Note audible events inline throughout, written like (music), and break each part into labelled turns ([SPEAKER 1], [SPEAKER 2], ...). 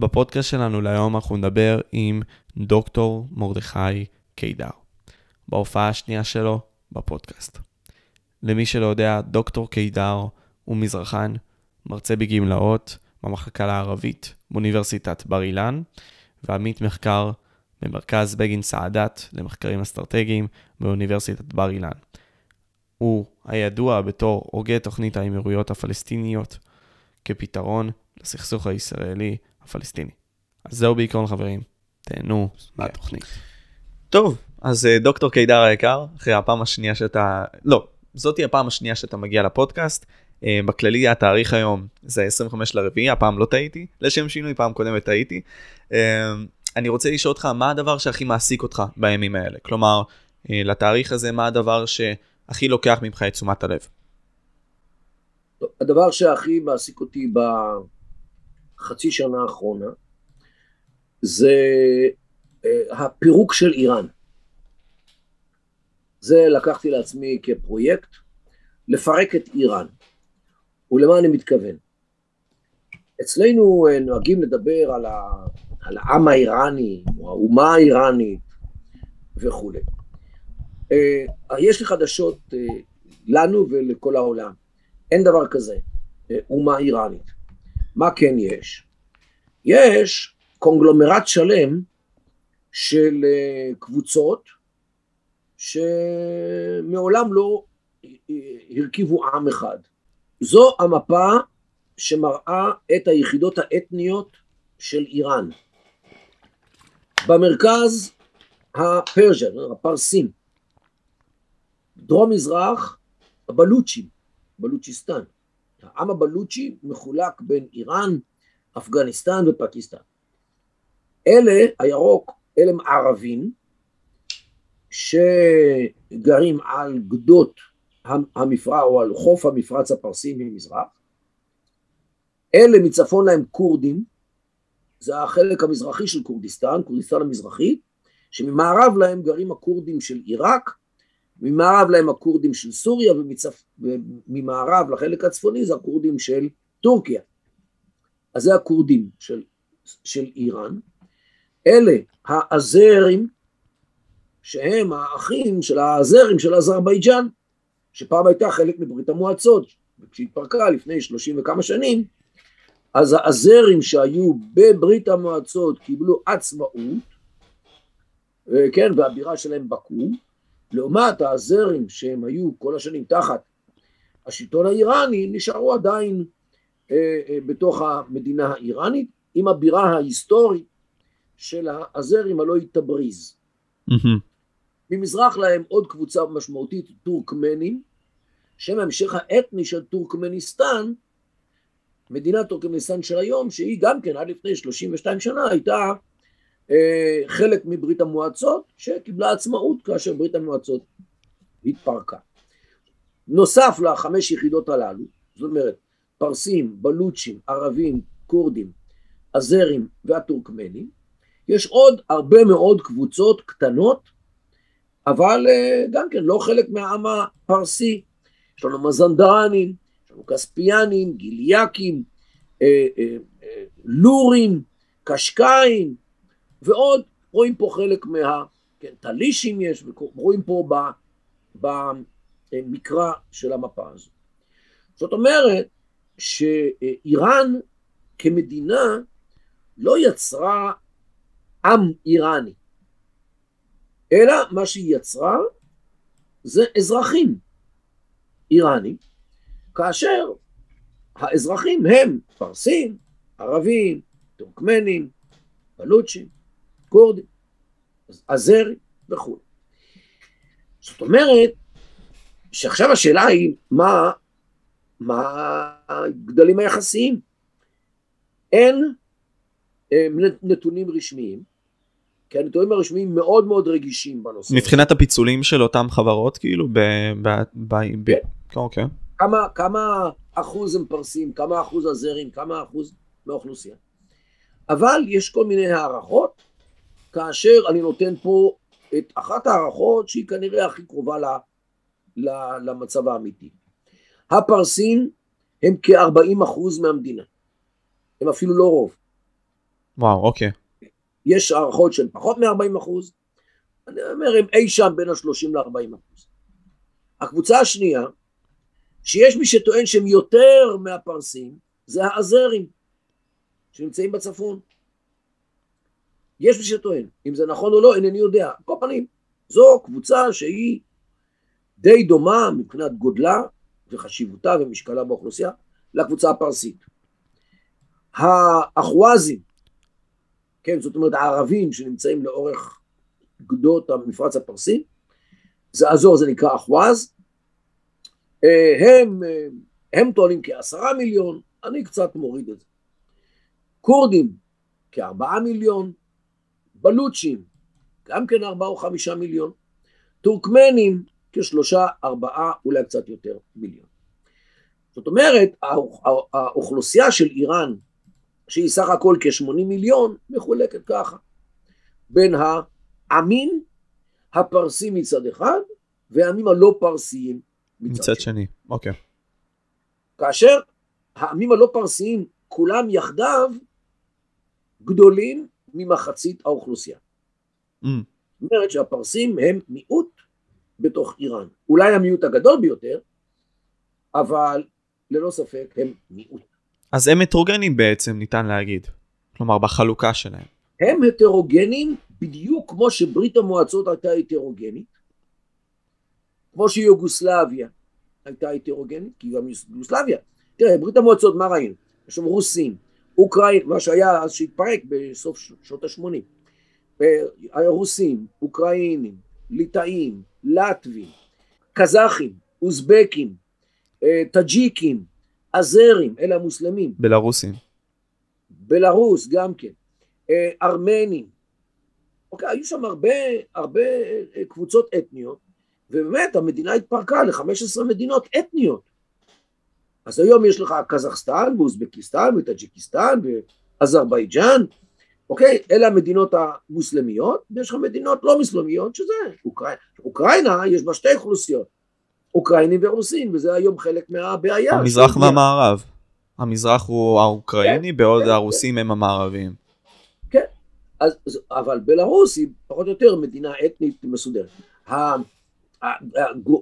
[SPEAKER 1] בפודקאסט שלנו להיום אנחנו נדבר עם דוקטור מרדכי קידר, בהופעה השנייה שלו בפודקאסט. למי שלא יודע, דוקטור קידר הוא מזרחן, מרצה בגמלאות במחלקה לערבית באוניברסיטת בר אילן, ועמית מחקר במרכז בגין סעדת למחקרים אסטרטגיים באוניברסיטת בר אילן. הוא הידוע בתור הוגה תוכנית האמירויות הפלסטיניות כפתרון לסכסוך הישראלי הפלסטיני. אז זהו בעיקרון חברים, תהנו מהתוכנית. טוב, אז אה, דוקטור קידר היקר, אחרי הפעם השנייה שאתה, לא, זאתי הפעם השנייה שאתה מגיע לפודקאסט. אה, בכללי התאריך היום זה 25 לרביעי, הפעם לא טעיתי, לשם שינוי פעם קודמת טעיתי. אה, אני רוצה לשאול אותך, מה הדבר שהכי מעסיק אותך בימים האלה? כלומר, לתאריך הזה, מה הדבר שהכי לוקח ממך את תשומת הלב?
[SPEAKER 2] הדבר שהכי מעסיק אותי בחצי שנה האחרונה זה אה, הפירוק של איראן. זה לקחתי לעצמי כפרויקט, לפרק את איראן. ולמה אני מתכוון? אצלנו אה, נוהגים לדבר על, ה, על העם האיראני, או האומה האיראנית וכולי. אה, יש לי חדשות לנו ולכל העולם. אין דבר כזה, אומה איראנית. מה כן יש? יש קונגלומרט שלם של אה, קבוצות שמעולם לא הרכיבו עם אחד. זו המפה שמראה את היחידות האתניות של איראן. במרכז הפרז'ן, הפרסים. דרום מזרח הבלוצ'ים, בלוצ'יסטן. העם הבלוצ'י מחולק בין איראן, אפגניסטן ופקיסטן. אלה, הירוק, אלה הם ערבים שגרים על גדות המפרע או על חוף המפרץ הפרסי ממזרח. אלה מצפון להם כורדים, זה החלק המזרחי של כורדיסטן, כורדיסטן המזרחית, שממערב להם גרים הכורדים של עיראק, ממערב להם הכורדים של סוריה ומצפ... וממערב לחלק הצפוני זה הכורדים של טורקיה. אז זה הכורדים של, של איראן. אלה האזרים שהם האחים של האזרים של אזרבייג'אן שפעם הייתה חלק מברית המועצות וכשהתפרקה לפני שלושים וכמה שנים אז האזרים שהיו בברית המועצות קיבלו עצמאות כן והבירה שלהם בקו לעומת האזרים שהם היו כל השנים תחת השלטון האיראני נשארו עדיין אה, אה, בתוך המדינה האיראנית עם הבירה ההיסטורית של האזרים הלא היא תבריז. ממזרח להם עוד קבוצה משמעותית טורקמנים שם ההמשך האתני של טורקמניסטן מדינת טורקמניסטן של היום שהיא גם כן עד לפני 32 שנה הייתה חלק מברית המועצות שקיבלה עצמאות כאשר ברית המועצות התפרקה. נוסף לחמש יחידות הללו, זאת אומרת פרסים, בלוצ'ים, ערבים, כורדים, אזרים והטורקמנים, יש עוד הרבה מאוד קבוצות קטנות, אבל אה, גם כן לא חלק מהעם הפרסי. יש לנו מזנדרנים, יש לנו כספיאנים, גיליאקים, אה, לורים, קשקאים, ועוד רואים פה חלק מה... כן, טלישים יש, רואים פה ב, במקרא של המפה הזו. זאת אומרת שאיראן כמדינה לא יצרה עם איראני, אלא מה שהיא יצרה זה אזרחים איראנים, כאשר האזרחים הם פרסים, ערבים, טורקמנים, בלוצ'ים, כורדים, אזרי וכו'. זאת אומרת שעכשיו השאלה היא מה, מה הגדלים היחסיים. אין נתונים רשמיים, כי הנתונים הרשמיים מאוד מאוד רגישים בנושא.
[SPEAKER 1] מבחינת הפיצולים של אותם חברות כאילו ב... ב, ב, ב כן. אוקיי.
[SPEAKER 2] כמה, כמה אחוז הם פרסים, כמה אחוז הזרים, כמה אחוז מהאוכלוסייה. אבל יש כל מיני הערכות כאשר אני נותן פה את אחת ההערכות שהיא כנראה הכי קרובה ל, ל, למצב האמיתי. הפרסים הם כ-40% מהמדינה, הם אפילו לא רוב.
[SPEAKER 1] וואו, אוקיי.
[SPEAKER 2] יש הערכות של פחות מ-40 אחוז, אני אומר הם אי שם בין ה-30 ל-40 אחוז. הקבוצה השנייה, שיש מי שטוען שהם יותר מהפרסים, זה האזרים, שנמצאים בצפון. יש מי שטוען, אם זה נכון או לא, אינני יודע. כל פנים, זו קבוצה שהיא די דומה מבחינת גודלה וחשיבותה ומשקלה באוכלוסייה לקבוצה הפרסית. האחווזים, כן, זאת אומרת הערבים שנמצאים לאורך גדות המפרץ הפרסי, זה אזור, זה נקרא אחווז, אה, הם, אה, הם טוענים כעשרה מיליון, אני קצת מוריד את זה. כורדים כארבעה מיליון, בלוצ'ים גם כן ארבעה או חמישה מיליון, טורקמנים כשלושה, ארבעה, אולי קצת יותר מיליון. זאת אומרת, האוכלוסייה של איראן, שהיא סך הכל כ-80 מיליון, מחולקת ככה, בין העמים הפרסים מצד אחד, והעמים הלא פרסיים מצד,
[SPEAKER 1] מצד שני. אוקיי.
[SPEAKER 2] כאשר העמים הלא פרסיים, כולם יחדיו, גדולים ממחצית האוכלוסייה. Mm. זאת אומרת שהפרסים הם מיעוט בתוך איראן. אולי המיעוט הגדול ביותר, אבל ללא ספק הם מיעוט.
[SPEAKER 1] אז הם הטרוגנים בעצם, ניתן להגיד. כלומר, בחלוקה שלהם.
[SPEAKER 2] הם הטרוגנים בדיוק כמו שברית המועצות הייתה הטרוגנית, כמו שיוגוסלביה הייתה הטרוגנית, כי גם יוגוסלביה, תראה, ברית המועצות, מה ראינו? יש שם רוסים, אוקראינה, מה שהיה אז שהתפרק בסוף שנות ה-80, אה, רוסים, אוקראינים, ליטאים, לטבים, קזחים, אוזבקים, אה, טאג'יקים, אזרים, אלה המוסלמים.
[SPEAKER 1] בלרוסים.
[SPEAKER 2] בלרוס גם כן, אה, ארמנים. אוקיי, היו שם הרבה, הרבה קבוצות אתניות, ובאמת המדינה התפרקה ל-15 מדינות אתניות. אז היום יש לך קזחסטן ואוזבקיסטן וטאג'יקיסטן ואזרבייג'אן, אוקיי? אלה המדינות המוסלמיות, ויש לך מדינות לא מוסלמיות שזה אוקראינה. אוקראינה יש בה שתי אוכלוסיות, אוקראינים ורוסים, וזה היום חלק מהבעיה.
[SPEAKER 1] המזרח והמערב. המזרח הוא האוקראיני, כן, בעוד כן, הרוסים כן. הם המערבים.
[SPEAKER 2] כן, אז, אבל בלרוס היא פחות או יותר מדינה אתנית מסודרת.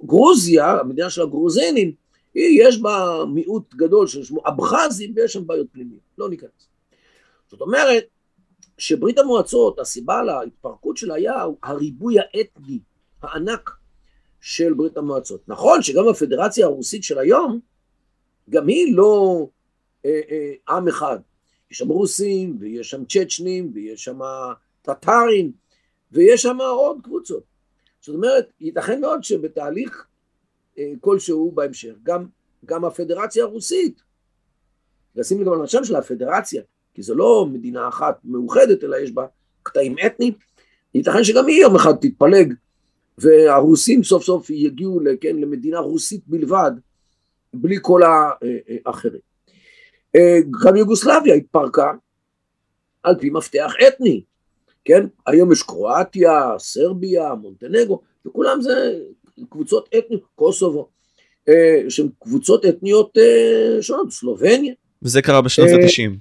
[SPEAKER 2] גרוזיה, המדינה של הגרוזינים, יש בה מיעוט גדול של שמו אבחזים ויש שם בעיות פנימיות, לא ניכנס. זאת אומרת שברית המועצות, הסיבה להתפרקות שלה היה הריבוי האתני הענק של ברית המועצות. נכון שגם הפדרציה הרוסית של היום, גם היא לא אה, אה, עם אחד. יש שם רוסים, ויש שם צ'צ'נים, ויש שם טטרים, ויש שם עוד קבוצות. זאת אומרת, ייתכן מאוד שבתהליך כלשהו בהמשך, גם, גם הפדרציה הרוסית, לשים לב על השם של הפדרציה, כי זו לא מדינה אחת מאוחדת, אלא יש בה קטעים אתניים, ייתכן שגם היא יום אחד תתפלג, והרוסים סוף סוף יגיעו כן, למדינה רוסית בלבד, בלי כל האחרים. אה, גם יוגוסלביה התפרקה על פי מפתח אתני, כן? היום יש קרואטיה, סרביה, מונטנגו, וכולם זה קבוצות אתניות, קוסובו, אה, שהן קבוצות אתניות אה, שונות, סלובניה.
[SPEAKER 1] וזה קרה בשנות אה, ה-90.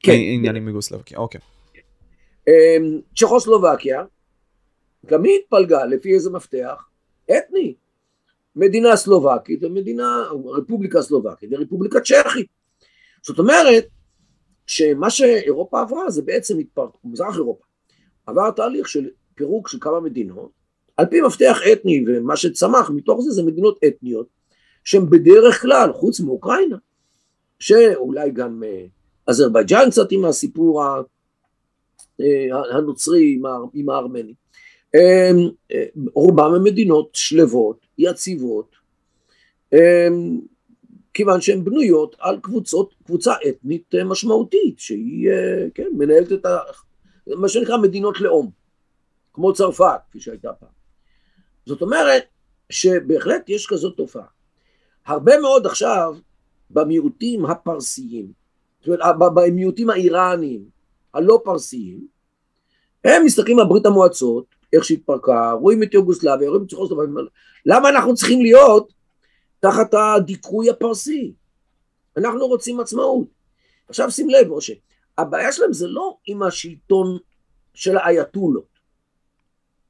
[SPEAKER 1] כן. עניין עם יוגוסלבקיה, אוקיי.
[SPEAKER 2] צ'כוסלובקיה, גם היא התפלגה לפי איזה מפתח? אתני. מדינה סלובקית ומדינה, רפובליקה סלובקית ורפובליקה צ'כית. זאת אומרת, שמה שאירופה עברה זה בעצם התפרק, מזרח אירופה, עבר תהליך של פירוק של כמה מדינות, על פי מפתח אתני, ומה שצמח מתוך זה זה מדינות אתניות, שהן בדרך כלל, חוץ מאוקראינה, שאולי גם אה, אזרבייג'אן קצת עם הסיפור אה, הנוצרי עם הארמני, אה, רובם הם מדינות שלוות, יציבות, כיוון שהן בנויות על קבוצות, קבוצה אתנית משמעותית, שהיא כן, מנהלת את ה... מה שנקרא מדינות לאום, כמו צרפת, כפי שהייתה פעם. זאת אומרת שבהחלט יש כזאת תופעה. הרבה מאוד עכשיו במיעוטים הפרסיים, זאת אומרת במיעוטים האיראניים הלא פרסיים, הם מסתכלים על ברית המועצות, איך שהתפרקה, רואים את יוגוסלביה, רואים את צ'כוסלביה, למה אנחנו צריכים להיות תחת הדיכוי הפרסי? אנחנו רוצים עצמאות. עכשיו שים לב, משה, הבעיה שלהם זה לא עם השלטון של האייתולות.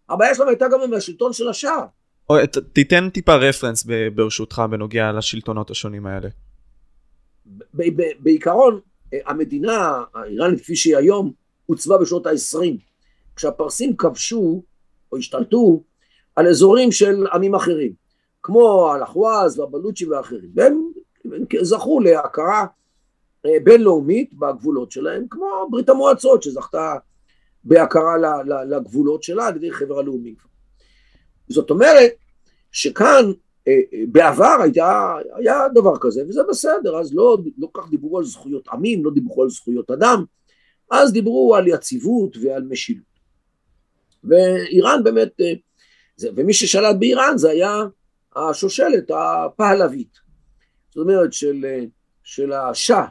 [SPEAKER 2] הבעיה שלהם הייתה גם עם השלטון של השאה.
[SPEAKER 1] תיתן טיפה רפרנס ברשותך בנוגע לשלטונות השונים האלה.
[SPEAKER 2] בעיקרון, המדינה האיראנית כפי שהיא היום, עוצבה בשנות ה-20. כשהפרסים כבשו או השתלטו על אזורים של עמים אחרים, כמו הלחואז והבלוצ'י ואחרים, והם זכו להכרה אה, בינלאומית בגבולות שלהם, כמו ברית המועצות שזכתה בהכרה לגבולות שלה על ידי חבר הלאומים. זאת אומרת שכאן אה, אה, בעבר היה, היה דבר כזה וזה בסדר, אז לא, לא כך דיברו על זכויות עמים, לא דיברו על זכויות אדם, אז דיברו על יציבות ועל משילות. ואיראן באמת, זה, ומי ששלט באיראן זה היה השושלת הפהלווית, זאת אומרת של, של השאה,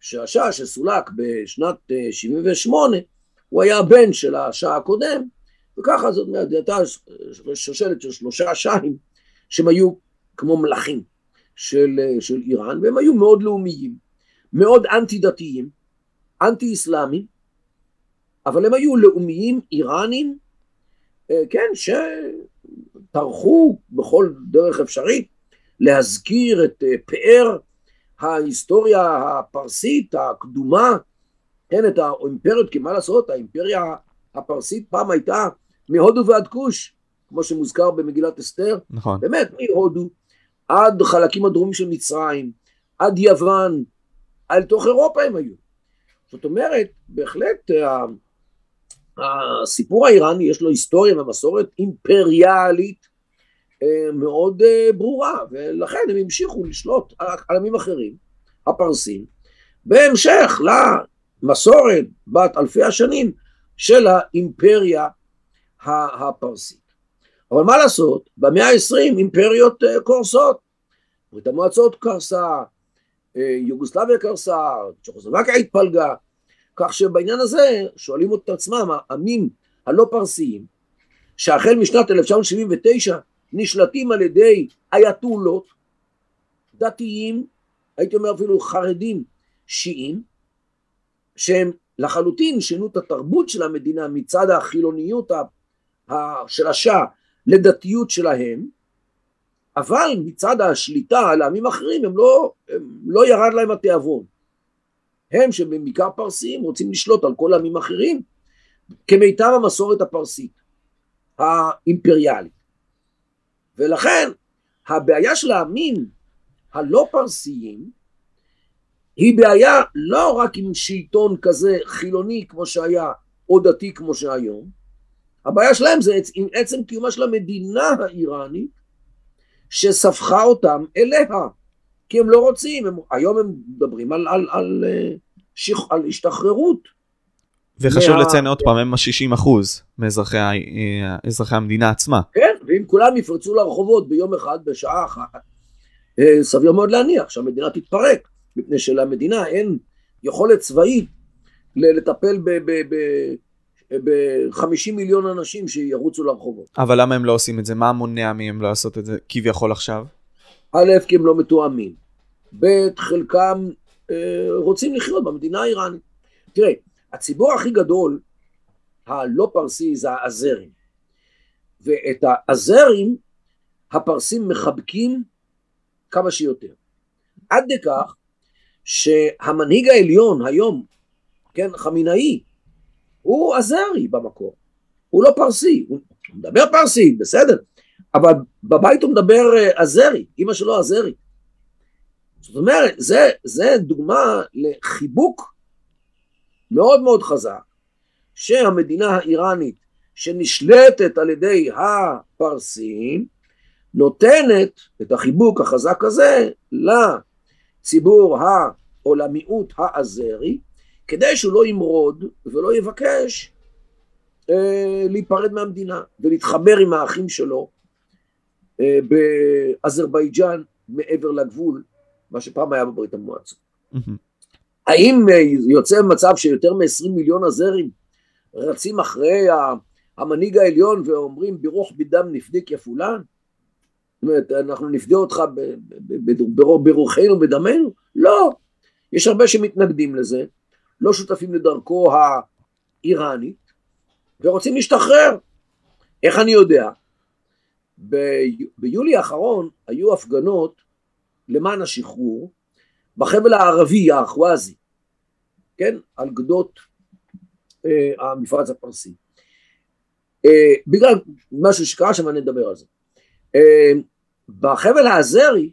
[SPEAKER 2] שהשאה שסולק בשנת 78 הוא היה בן של השאה הקודם, וככה זאת אומרת, הייתה שושלת של שלושה שאים שהם היו כמו מלכים של, של איראן, והם היו מאוד לאומיים, מאוד אנטי דתיים, אנטי אסלאמיים, אבל הם היו לאומיים איראנים, אה, כן, שטרחו בכל דרך אפשרית להזכיר את אה, פאר ההיסטוריה הפרסית הקדומה כן, את האימפריות, כי מה לעשות, האימפריה הפרסית פעם הייתה מהודו ועד כוש, כמו שמוזכר במגילת אסתר,
[SPEAKER 1] נכון.
[SPEAKER 2] באמת, מהודו עד חלקים הדרומים של מצרים, עד יוון, אל תוך אירופה הם היו. זאת אומרת, בהחלט הסיפור האיראני יש לו היסטוריה ומסורת אימפריאלית אה, מאוד אה, ברורה, ולכן הם המשיכו לשלוט על עמים אחרים, הפרסים, בהמשך מסורת בת אלפי השנים של האימפריה הפרסית. אבל מה לעשות, במאה העשרים אימפריות אה, קורסות, ברית המועצות קרסה, אה, יוגוסלביה קרסה, צ'כוסלובקיה התפלגה, כך שבעניין הזה שואלים את עצמם העמים הלא פרסיים, שהחל משנת 1979 נשלטים על ידי אייתולות דתיים, הייתי אומר אפילו חרדים שיעים, שהם לחלוטין שינו את התרבות של המדינה מצד החילוניות של השאה לדתיות שלהם, אבל מצד השליטה על העמים האחרים הם לא, הם לא ירד להם התיאבון. הם שבעיקר פרסים רוצים לשלוט על כל העמים האחרים כמיטב המסורת הפרסית האימפריאלית. ולכן הבעיה של העמים הלא פרסיים היא בעיה לא רק עם שלטון כזה חילוני כמו שהיה או דתי כמו שהיום, הבעיה שלהם זה עם עצם קיומה של המדינה האיראנית שספחה אותם אליה, כי הם לא רוצים, הם, היום הם מדברים על, על, על, אה, שיח, על השתחררות.
[SPEAKER 1] וחשוב מה... לציין עוד פעם, הם ה-60 אחוז מאזרחי אה, המדינה עצמה.
[SPEAKER 2] כן, ואם כולם יפרצו לרחובות ביום אחד, בשעה אחת, אה, סביר מאוד להניח שהמדינה תתפרק. מפני שלמדינה אין יכולת צבאית לטפל ב-50 מיליון אנשים שירוצו לרחובות.
[SPEAKER 1] אבל למה הם לא עושים את זה? מה מונע מהם לעשות את זה כביכול עכשיו?
[SPEAKER 2] א', כי הם לא מתואמים. ב', חלקם אה, רוצים לחיות במדינה האיראנית. תראה, הציבור הכי גדול הלא פרסי זה האזרים. ואת האזרים הפרסים מחבקים כמה שיותר. עד לכך שהמנהיג העליון היום, כן, חמינאי, הוא אזרי במקור, הוא לא פרסי, הוא מדבר פרסי, בסדר, אבל בבית הוא מדבר אזרי, אה, אמא שלו אזרי. זאת אומרת, זה, זה דוגמה לחיבוק מאוד מאוד חזק שהמדינה האיראנית שנשלטת על ידי הפרסים נותנת את החיבוק החזק הזה לציבור או למיעוט האזרי, כדי שהוא לא ימרוד ולא יבקש אה, להיפרד מהמדינה ולהתחבר עם האחים שלו אה, באזרבייג'אן מעבר לגבול, מה שפעם היה בברית המועצות. האם אה, יוצא מצב שיותר מ-20 מיליון אזרים רצים אחרי המנהיג העליון ואומרים ברוך בדם נפדיק יפולן? זאת אומרת, אנחנו נפדה אותך ברוחנו, בדמנו? לא. יש הרבה שמתנגדים לזה, לא שותפים לדרכו האיראנית, ורוצים להשתחרר. איך אני יודע? ביולי האחרון היו הפגנות למען השחרור בחבל הערבי האחוואזי, כן? על גדות אה, המפרץ הפרסי. אה, בגלל משהו שקרה שם אני אדבר על זה. אה, בחבל האזרי,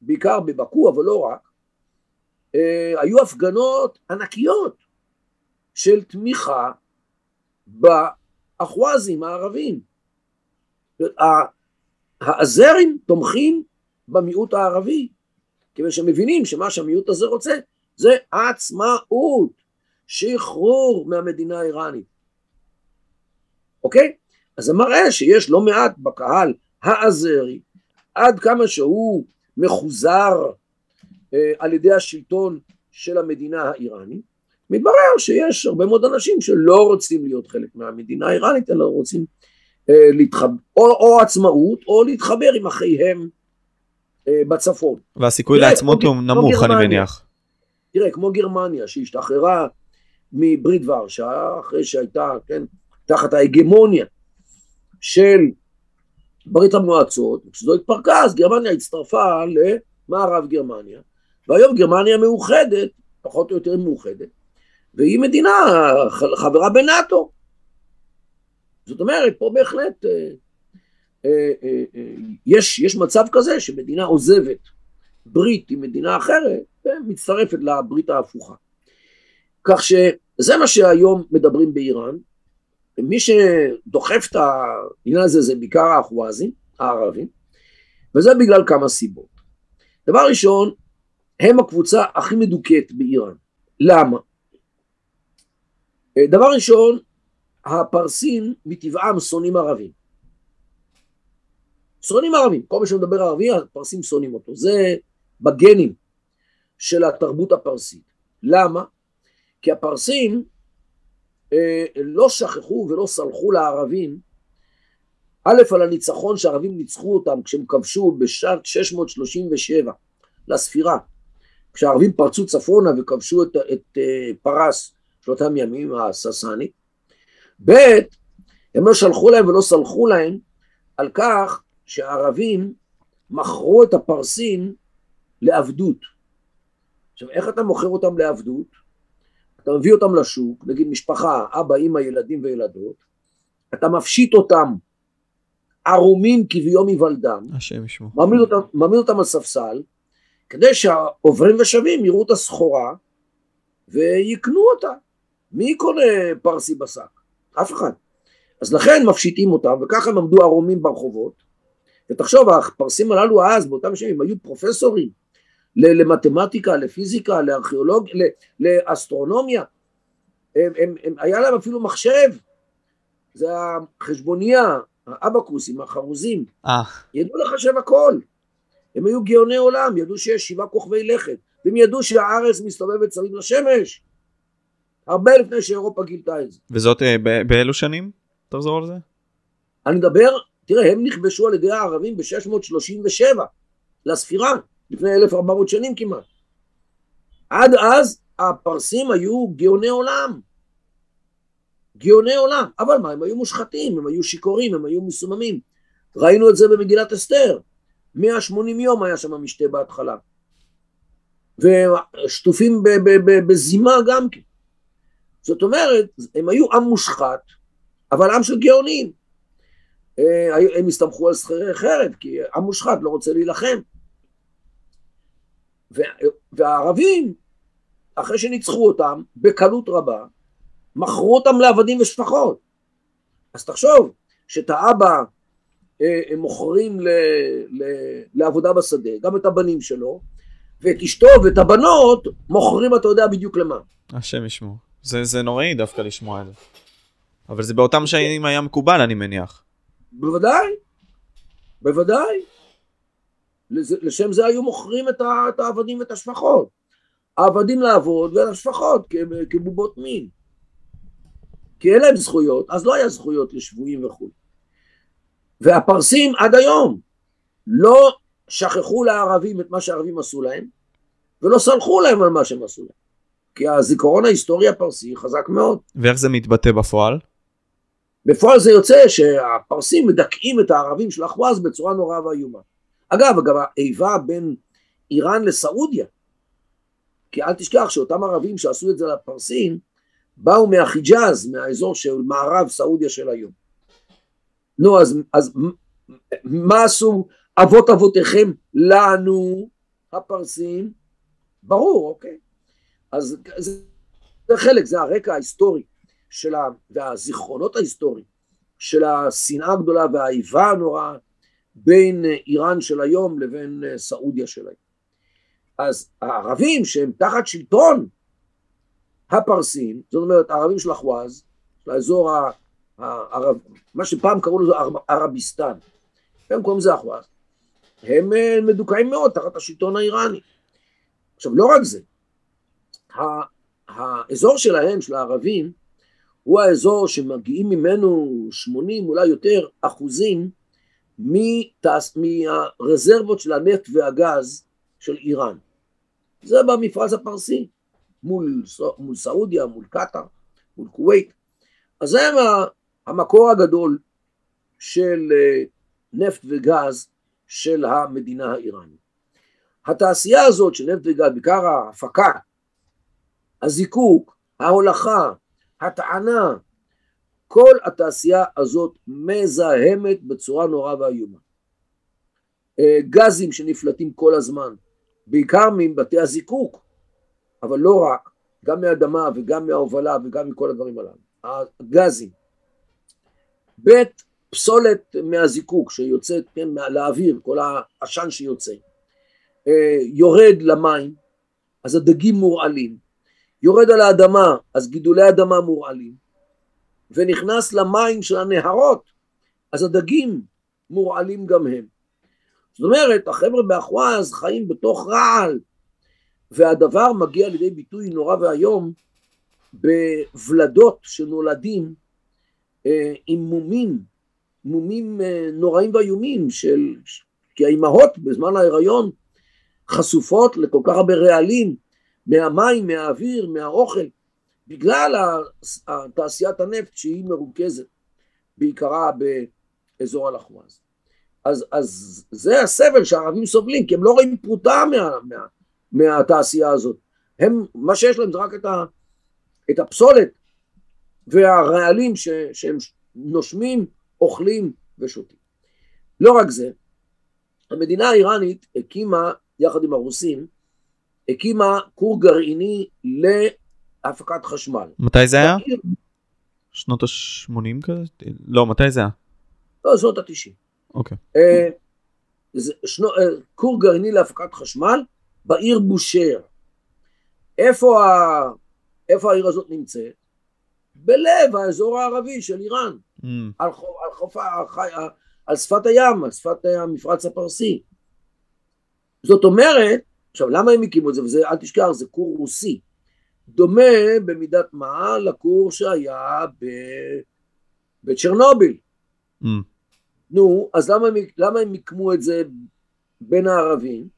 [SPEAKER 2] בעיקר בבקו אבל לא רק, אה, היו הפגנות ענקיות של תמיכה באחווזים הערבים. האזרים תומכים במיעוט הערבי, כיוון שהם מבינים שמה שהמיעוט הזה רוצה זה עצמאות, שחרור מהמדינה האיראנית. אוקיי? אז זה מראה שיש לא מעט בקהל האזרי, עד כמה שהוא מחוזר אה, על ידי השלטון של המדינה האיראנית, מתברר שיש הרבה מאוד אנשים שלא רוצים להיות חלק מהמדינה האיראנית, אלא רוצים אה, להתחבר, או, או עצמאות, או להתחבר עם אחיהם אה, בצפון.
[SPEAKER 1] והסיכוי לעצמות הוא נמוך, אני מניח.
[SPEAKER 2] תראה, כמו גרמניה, שהשתחררה מברית ורשה, אחרי שהייתה, כן, תחת ההגמוניה של ברית המועצות, כשזו התפרקה, אז גרמניה הצטרפה למערב גרמניה, והיום גרמניה מאוחדת, פחות או יותר מאוחדת, והיא מדינה חברה בנאטו. זאת אומרת, פה בהחלט אה, אה, אה, אה, יש, יש מצב כזה שמדינה עוזבת ברית עם מדינה אחרת ומצטרפת לברית ההפוכה. כך שזה מה שהיום מדברים באיראן, מי שדוחף את העניין הזה זה בעיקר האחווזים, הערבים, וזה בגלל כמה סיבות. דבר ראשון, הם הקבוצה הכי מדוכאת באיראן. למה? דבר ראשון, הפרסים מטבעם שונאים ערבים. שונאים ערבים, כל מי שמדבר ערבי, הפרסים שונאים אותו. זה בגנים של התרבות הפרסית. למה? כי הפרסים אה, לא שכחו ולא סלחו לערבים, א', על הניצחון שהערבים ניצחו אותם כשהם כבשו בשנת 637 לספירה, כשהערבים פרצו צפונה וכבשו את, את אה, פרס של אותם ימים, הססנית, ב', הם לא שלחו להם ולא סלחו להם על כך שהערבים מכרו את הפרסים לעבדות. עכשיו, איך אתה מוכר אותם לעבדות? אתה מביא אותם לשוק, נגיד משפחה, אבא, אמא, ילדים וילדות, אתה מפשיט אותם ערומים כביום היוולדם, מעמיד אותם, מעמיד אותם על ספסל, כדי שהעוברים ושבים יראו את הסחורה ויקנו אותה. מי קונה פרסי בשק? אף אחד. אז לכן מפשיטים אותם, וככה הם עמדו ערומים ברחובות, ותחשוב, הפרסים הללו אז, באותם שנים, היו פרופסורים, למתמטיקה, לפיזיקה, לארכיאולוגיה, לאסטרונומיה, הם, הם, הם, היה להם אפילו מחשב, זה החשבוניה, האבקוסים, החרוזים,
[SPEAKER 1] אה.
[SPEAKER 2] ידעו לחשב הכל, הם היו גאוני עולם, ידעו שיש שבעה כוכבי לכת, והם ידעו שהארץ מסתובבת סביב לשמש, הרבה לפני שאירופה גילתה את זה.
[SPEAKER 1] וזאת אה, באילו שנים? תחזור על זה.
[SPEAKER 2] אני מדבר, תראה, הם נכבשו על ידי הערבים ב-637 לספירה. לפני 1400 שנים כמעט. עד אז הפרסים היו גאוני עולם. גאוני עולם. אבל מה, הם היו מושחתים, הם היו שיכורים, הם היו מסוממים. ראינו את זה במגילת אסתר. 180 יום היה שם המשתה בהתחלה. ושטופים בזימה גם כן. זאת אומרת, הם היו עם מושחת, אבל עם של גאונים. אה, הם הסתמכו על שכירי חרב, כי עם מושחת לא רוצה להילחם. והערבים, אחרי שניצחו אותם, בקלות רבה, מכרו אותם לעבדים ושפחות. אז תחשוב, שאת האבא אה, הם מוכרים ל, ל, לעבודה בשדה, גם את הבנים שלו, ואת אשתו ואת הבנות מוכרים, אתה יודע בדיוק למה.
[SPEAKER 1] השם ישמור. זה, זה נוראי דווקא לשמוע את זה. אבל זה באותם שנים היה מקובל, אני מניח.
[SPEAKER 2] בוודאי, בוודאי. לשם זה היו מוכרים את העבדים ואת השפחות. העבדים לעבוד והשפחות כבובות מין. כי אין להם זכויות, אז לא היה זכויות לשבויים וכו'. והפרסים עד היום לא שכחו לערבים את מה שהערבים עשו להם, ולא סלחו להם על מה שהם עשו להם. כי הזיכרון ההיסטורי הפרסי חזק מאוד.
[SPEAKER 1] ואיך זה מתבטא בפועל?
[SPEAKER 2] בפועל זה יוצא שהפרסים מדכאים את הערבים של אחווז בצורה נורא ואיומה. אגב, גם האיבה בין איראן לסעודיה, כי אל תשכח שאותם ערבים שעשו את זה לפרסים, באו מהחיג'אז, מהאזור של מערב סעודיה של היום. נו, אז, אז מה עשו אבות אבותיכם לנו, הפרסים? ברור, אוקיי. אז זה, זה חלק, זה הרקע ההיסטורי של ה, והזיכרונות ההיסטוריים של השנאה הגדולה והאיבה הנוראה בין איראן של היום לבין סעודיה של היום. אז הערבים שהם תחת שלטון הפרסים, זאת אומרת הערבים של אחווז, של האזור הערב, מה שפעם קראו לזה ערביסטן, הם קוראים לזה אחווז, הם אה, מדוכאים מאוד תחת השלטון האיראני. עכשיו לא רק זה, האזור שלהם, של הערבים, הוא האזור שמגיעים ממנו 80 אולי יותר אחוזים מהרזרבות של הנפט והגז של איראן. זה במפרץ הפרסי, מול, מול סעודיה, מול קטאר, מול כווית. אז זה המקור הגדול של אה, נפט וגז של המדינה האיראנית. התעשייה הזאת של נפט וגז, בעיקר ההפקה, הזיקוק, ההולכה, הטענה, כל התעשייה הזאת מזהמת בצורה נורא ואיומה. אה, גזים שנפלטים כל הזמן, בעיקר מבתי הזיקוק, אבל לא רק, גם מהאדמה וגם מההובלה וגם מכל הדברים הללו, הגזים. ב' פסולת מהזיקוק שיוצאת כן, לאוויר, כל העשן שיוצא, אה, יורד למים, אז הדגים מורעלים, יורד על האדמה, אז גידולי אדמה מורעלים, ונכנס למים של הנהרות, אז הדגים מורעלים גם הם. זאת אומרת, החבר'ה באחווז חיים בתוך רעל, והדבר מגיע לידי ביטוי נורא ואיום בוולדות שנולדים אה, עם מומים, מומים אה, נוראים ואיומים של, כי האימהות בזמן ההיריון חשופות לכל כך הרבה רעלים מהמים, מהאוויר, מהאוכל, בגלל תעשיית הנפט שהיא מרוכזת בעיקרה באזור הלחמאז. אז, אז זה הסבל שהערבים סובלים, כי הם לא רואים פרוטה מה, מה, מהתעשייה הזאת. הם, מה שיש להם זה רק את, ה, את הפסולת והרעלים ש, שהם נושמים, אוכלים ושותים. לא רק זה, המדינה האיראנית הקימה, יחד עם הרוסים, הקימה כור גרעיני להפקת חשמל.
[SPEAKER 1] מתי זה היה? שנות ה-80 כזה? לא, מתי זה היה?
[SPEAKER 2] לא, שנות ה-90.
[SPEAKER 1] אוקיי.
[SPEAKER 2] אה, אה, כור גרעיני להפקת חשמל בעיר בושר. איפה, ה... איפה העיר הזאת נמצאת? בלב האזור הערבי של איראן, mm. על, חוף, על, על, על שפת הים, על שפת המפרץ הפרסי. זאת אומרת, עכשיו למה הם הקימו את זה, וזה אל תשכח, זה כור רוסי, דומה במידת מה לכור שהיה ב... בצ'רנוביל. Mm. נו, אז למה למה הם מיקמו את זה בין הערבים?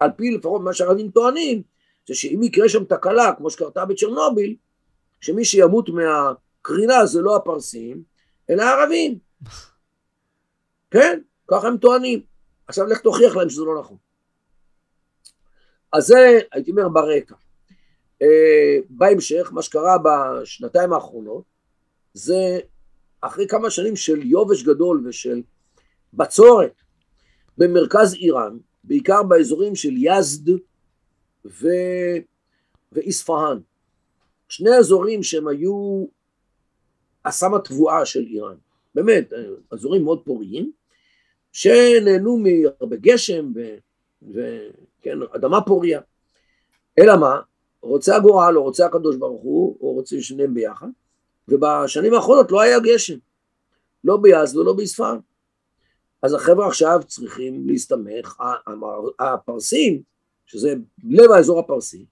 [SPEAKER 2] על פי לפחות מה שהערבים טוענים, זה שאם יקרה שם תקלה, כמו שקרתה בצ'רנוביל, שמי שימות מהקרינה זה לא הפרסים, אלא הערבים. (laughs) כן, ככה הם טוענים. עכשיו לך תוכיח להם שזה לא נכון. אז זה, הייתי אומר, ברקע. אה, בהמשך, מה שקרה בשנתיים האחרונות, זה אחרי כמה שנים של יובש גדול ושל בצורת במרכז איראן, בעיקר באזורים של יזד ו... ואיספהאן. שני אזורים שהם היו אסם התבואה של איראן. באמת, אזורים מאוד פוריים, שנהנו מהרבה גשם וכן, אדמה פוריה. אלא מה? רוצה הגורל או רוצה הקדוש ברוך הוא, או רוצה שניהם ביחד, ובשנים האחרונות לא היה גשם, לא ביזד ולא באספהאן. אז החבר'ה עכשיו צריכים להסתמך, הפרסים, שזה לב האזור הפרסי,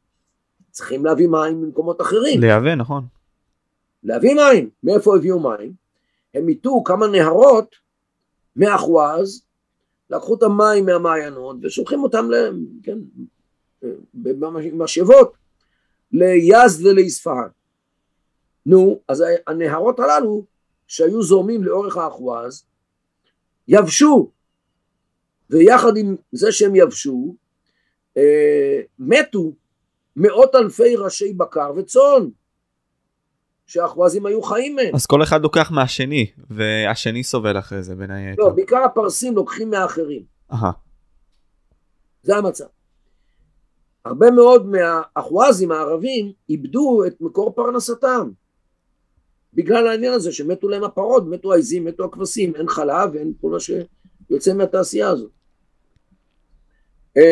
[SPEAKER 2] צריכים להביא מים ממקומות אחרים.
[SPEAKER 1] לייבא, נכון.
[SPEAKER 2] להביא מים. מאיפה הביאו מים? הם איתו כמה נהרות מאחווז, לקחו את המים מהמעיינות ושולחים אותם ל... כן, במשאבות ליז ולאספהאן. נו, אז הנהרות הללו שהיו זורמים לאורך האחווז יבשו, ויחד עם זה שהם יבשו, אה, מתו מאות אלפי ראשי בקר וצאן, שהאחווזים היו חיים מהם.
[SPEAKER 1] אז כל אחד לוקח מהשני, והשני סובל אחרי זה בין היתר.
[SPEAKER 2] לא, בעיקר הפרסים לוקחים מהאחרים.
[SPEAKER 1] אהה.
[SPEAKER 2] זה המצב. הרבה מאוד מהאחווזים הערבים איבדו את מקור פרנסתם. בגלל העניין הזה שמתו להם הפרות, מתו העזים, מתו הכבשים, אין חלב ואין כל מה שיוצא מהתעשייה הזאת. Uh,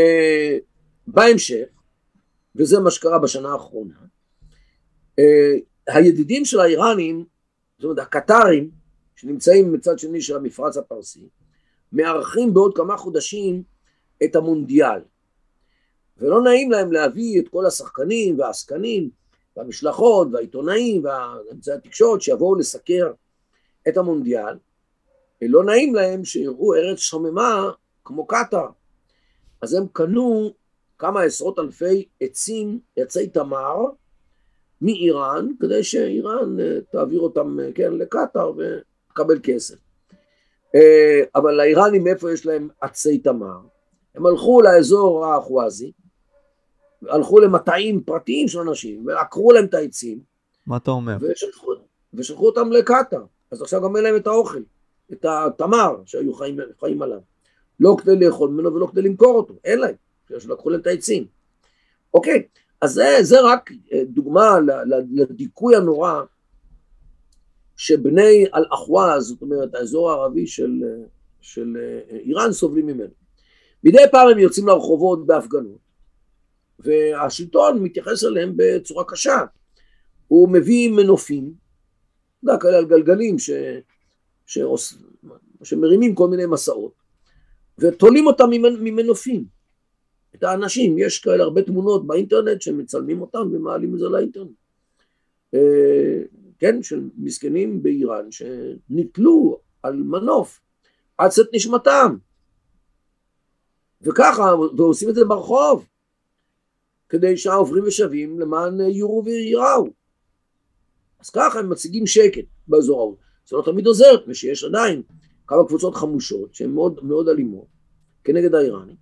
[SPEAKER 2] בהמשך, וזה מה שקרה בשנה האחרונה, uh, הידידים של האיראנים, זאת אומרת הקטרים, שנמצאים מצד שני של המפרץ הפרסי, מארחים בעוד כמה חודשים את המונדיאל. ולא נעים להם להביא את כל השחקנים והעסקנים והמשלחות והעיתונאים ואמצעי התקשורת שיבואו לסקר את המונדיאל, לא נעים להם שיראו ארץ שוממה כמו קטאר. אז הם קנו כמה עשרות אלפי עצים, עצי תמר, מאיראן, כדי שאיראן אה, תעביר אותם, אה, כן, לקטאר ותקבל כסף. אה, אבל לאיראנים מאיפה יש להם עצי תמר? הם הלכו לאזור האחווזי, הלכו למטעים פרטיים של אנשים, ועקרו להם את העצים.
[SPEAKER 1] מה אתה אומר?
[SPEAKER 2] ושלחו, ושלחו אותם לקטאר. אז עכשיו גם אין להם את האוכל, את התמר שהיו חיים, חיים עליו. לא כדי לאכול ממנו ולא כדי למכור אותו, אין להם, שלקחו להם את העצים. אוקיי, אז זה, זה רק אה, דוגמה לדיכוי הנורא שבני אל-אחווז, זאת אומרת האזור הערבי של, של אה, איראן, סובלים ממנו. מדי פעם הם יוצאים לרחובות בהפגנות, והשלטון מתייחס אליהם בצורה קשה. הוא מביא מנופים, אתה כאלה על גלגלים ש, שעוש, שמרימים כל מיני מסעות, ותולים אותם ממנופים. את האנשים, יש כאלה הרבה תמונות באינטרנט שמצלמים אותם ומעלים את זה לאינטרנט. אה, כן, של מסכנים באיראן שנתלו על מנוף עד צאת נשמתם. וככה, ועושים את זה ברחוב, כדי שהעוברים ושבים למען יורו ויראו. אז ככה הם מציגים שקט באזור ההוא. זה לא תמיד עוזר, ושיש עדיין כמה קבוצות חמושות שהן מאוד, מאוד אלימות כנגד האיראנים,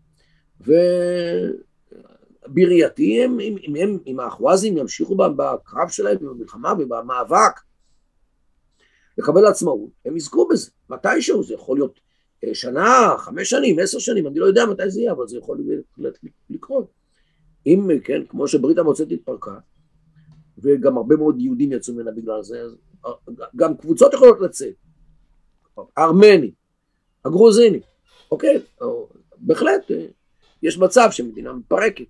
[SPEAKER 2] ובראייתי הם, אם, אם, אם, אם האחווזים ימשיכו בקרב שלהם, במלחמה ובמאבק לקבל עצמאות, הם יזכו בזה, מתישהו, זה יכול להיות אה, שנה, חמש שנים, עשר שנים, אני לא יודע מתי זה יהיה, אבל זה יכול לקרות. אם, כן, כמו שברית המועצות התפרקה, וגם הרבה מאוד יהודים יצאו ממנה בגלל זה, אז אה, גם קבוצות יכולות לצאת, הארמנים, הגרוזינים, אוקיי, בהחלט אה, יש מצב שמדינה מתפרקת,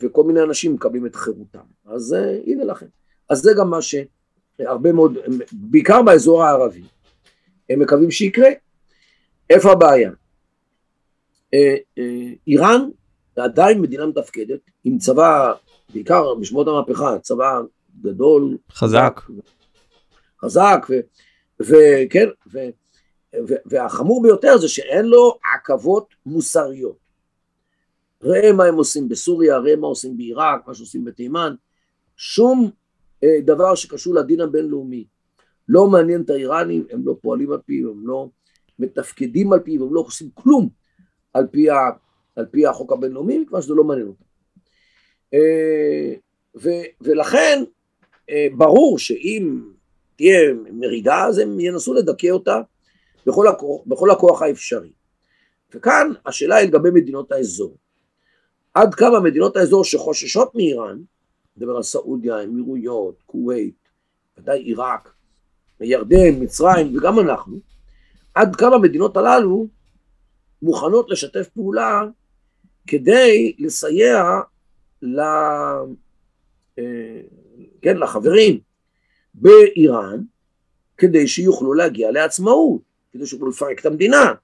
[SPEAKER 2] וכל מיני אנשים מקבלים את חירותם, אז הנה לכם. אז זה גם מה שהרבה מאוד, בעיקר באזור הערבי, הם מקווים שיקרה. איפה הבעיה? אה, אה, איראן עדיין מדינה מתפקדת עם צבא, בעיקר בשמות המהפכה, צבא גדול,
[SPEAKER 1] חזק,
[SPEAKER 2] חזק, וכן, והחמור ביותר זה שאין לו עכבות מוסריות. ראה מה הם עושים בסוריה, ראה מה עושים בעיראק, מה שעושים בתימן, שום אה, דבר שקשור לדין הבינלאומי לא מעניין את האיראנים, הם לא פועלים על פיו, הם לא מתפקדים על פיו, הם לא עושים כלום על פי, ה, על פי החוק הבינלאומי, מכיוון שזה לא מעניין אותם. אה, ולכן אה, ברור שאם תהיה מרידה, אז הם ינסו לדכא אותה בכל הכוח, בכל הכוח האפשרי. וכאן השאלה היא לגבי מדינות האזור. עד כמה מדינות האזור שחוששות מאיראן, נדבר על סעודיה, אמירויות, כווית, ודאי עיראק, ירדן, מצרים וגם אנחנו, עד כמה המדינות הללו מוכנות לשתף פעולה כדי לסייע ל... אה, כן, לחברים באיראן, כדי שיוכלו להגיע לעצמאות, כדי שיוכלו לפרק את המדינה.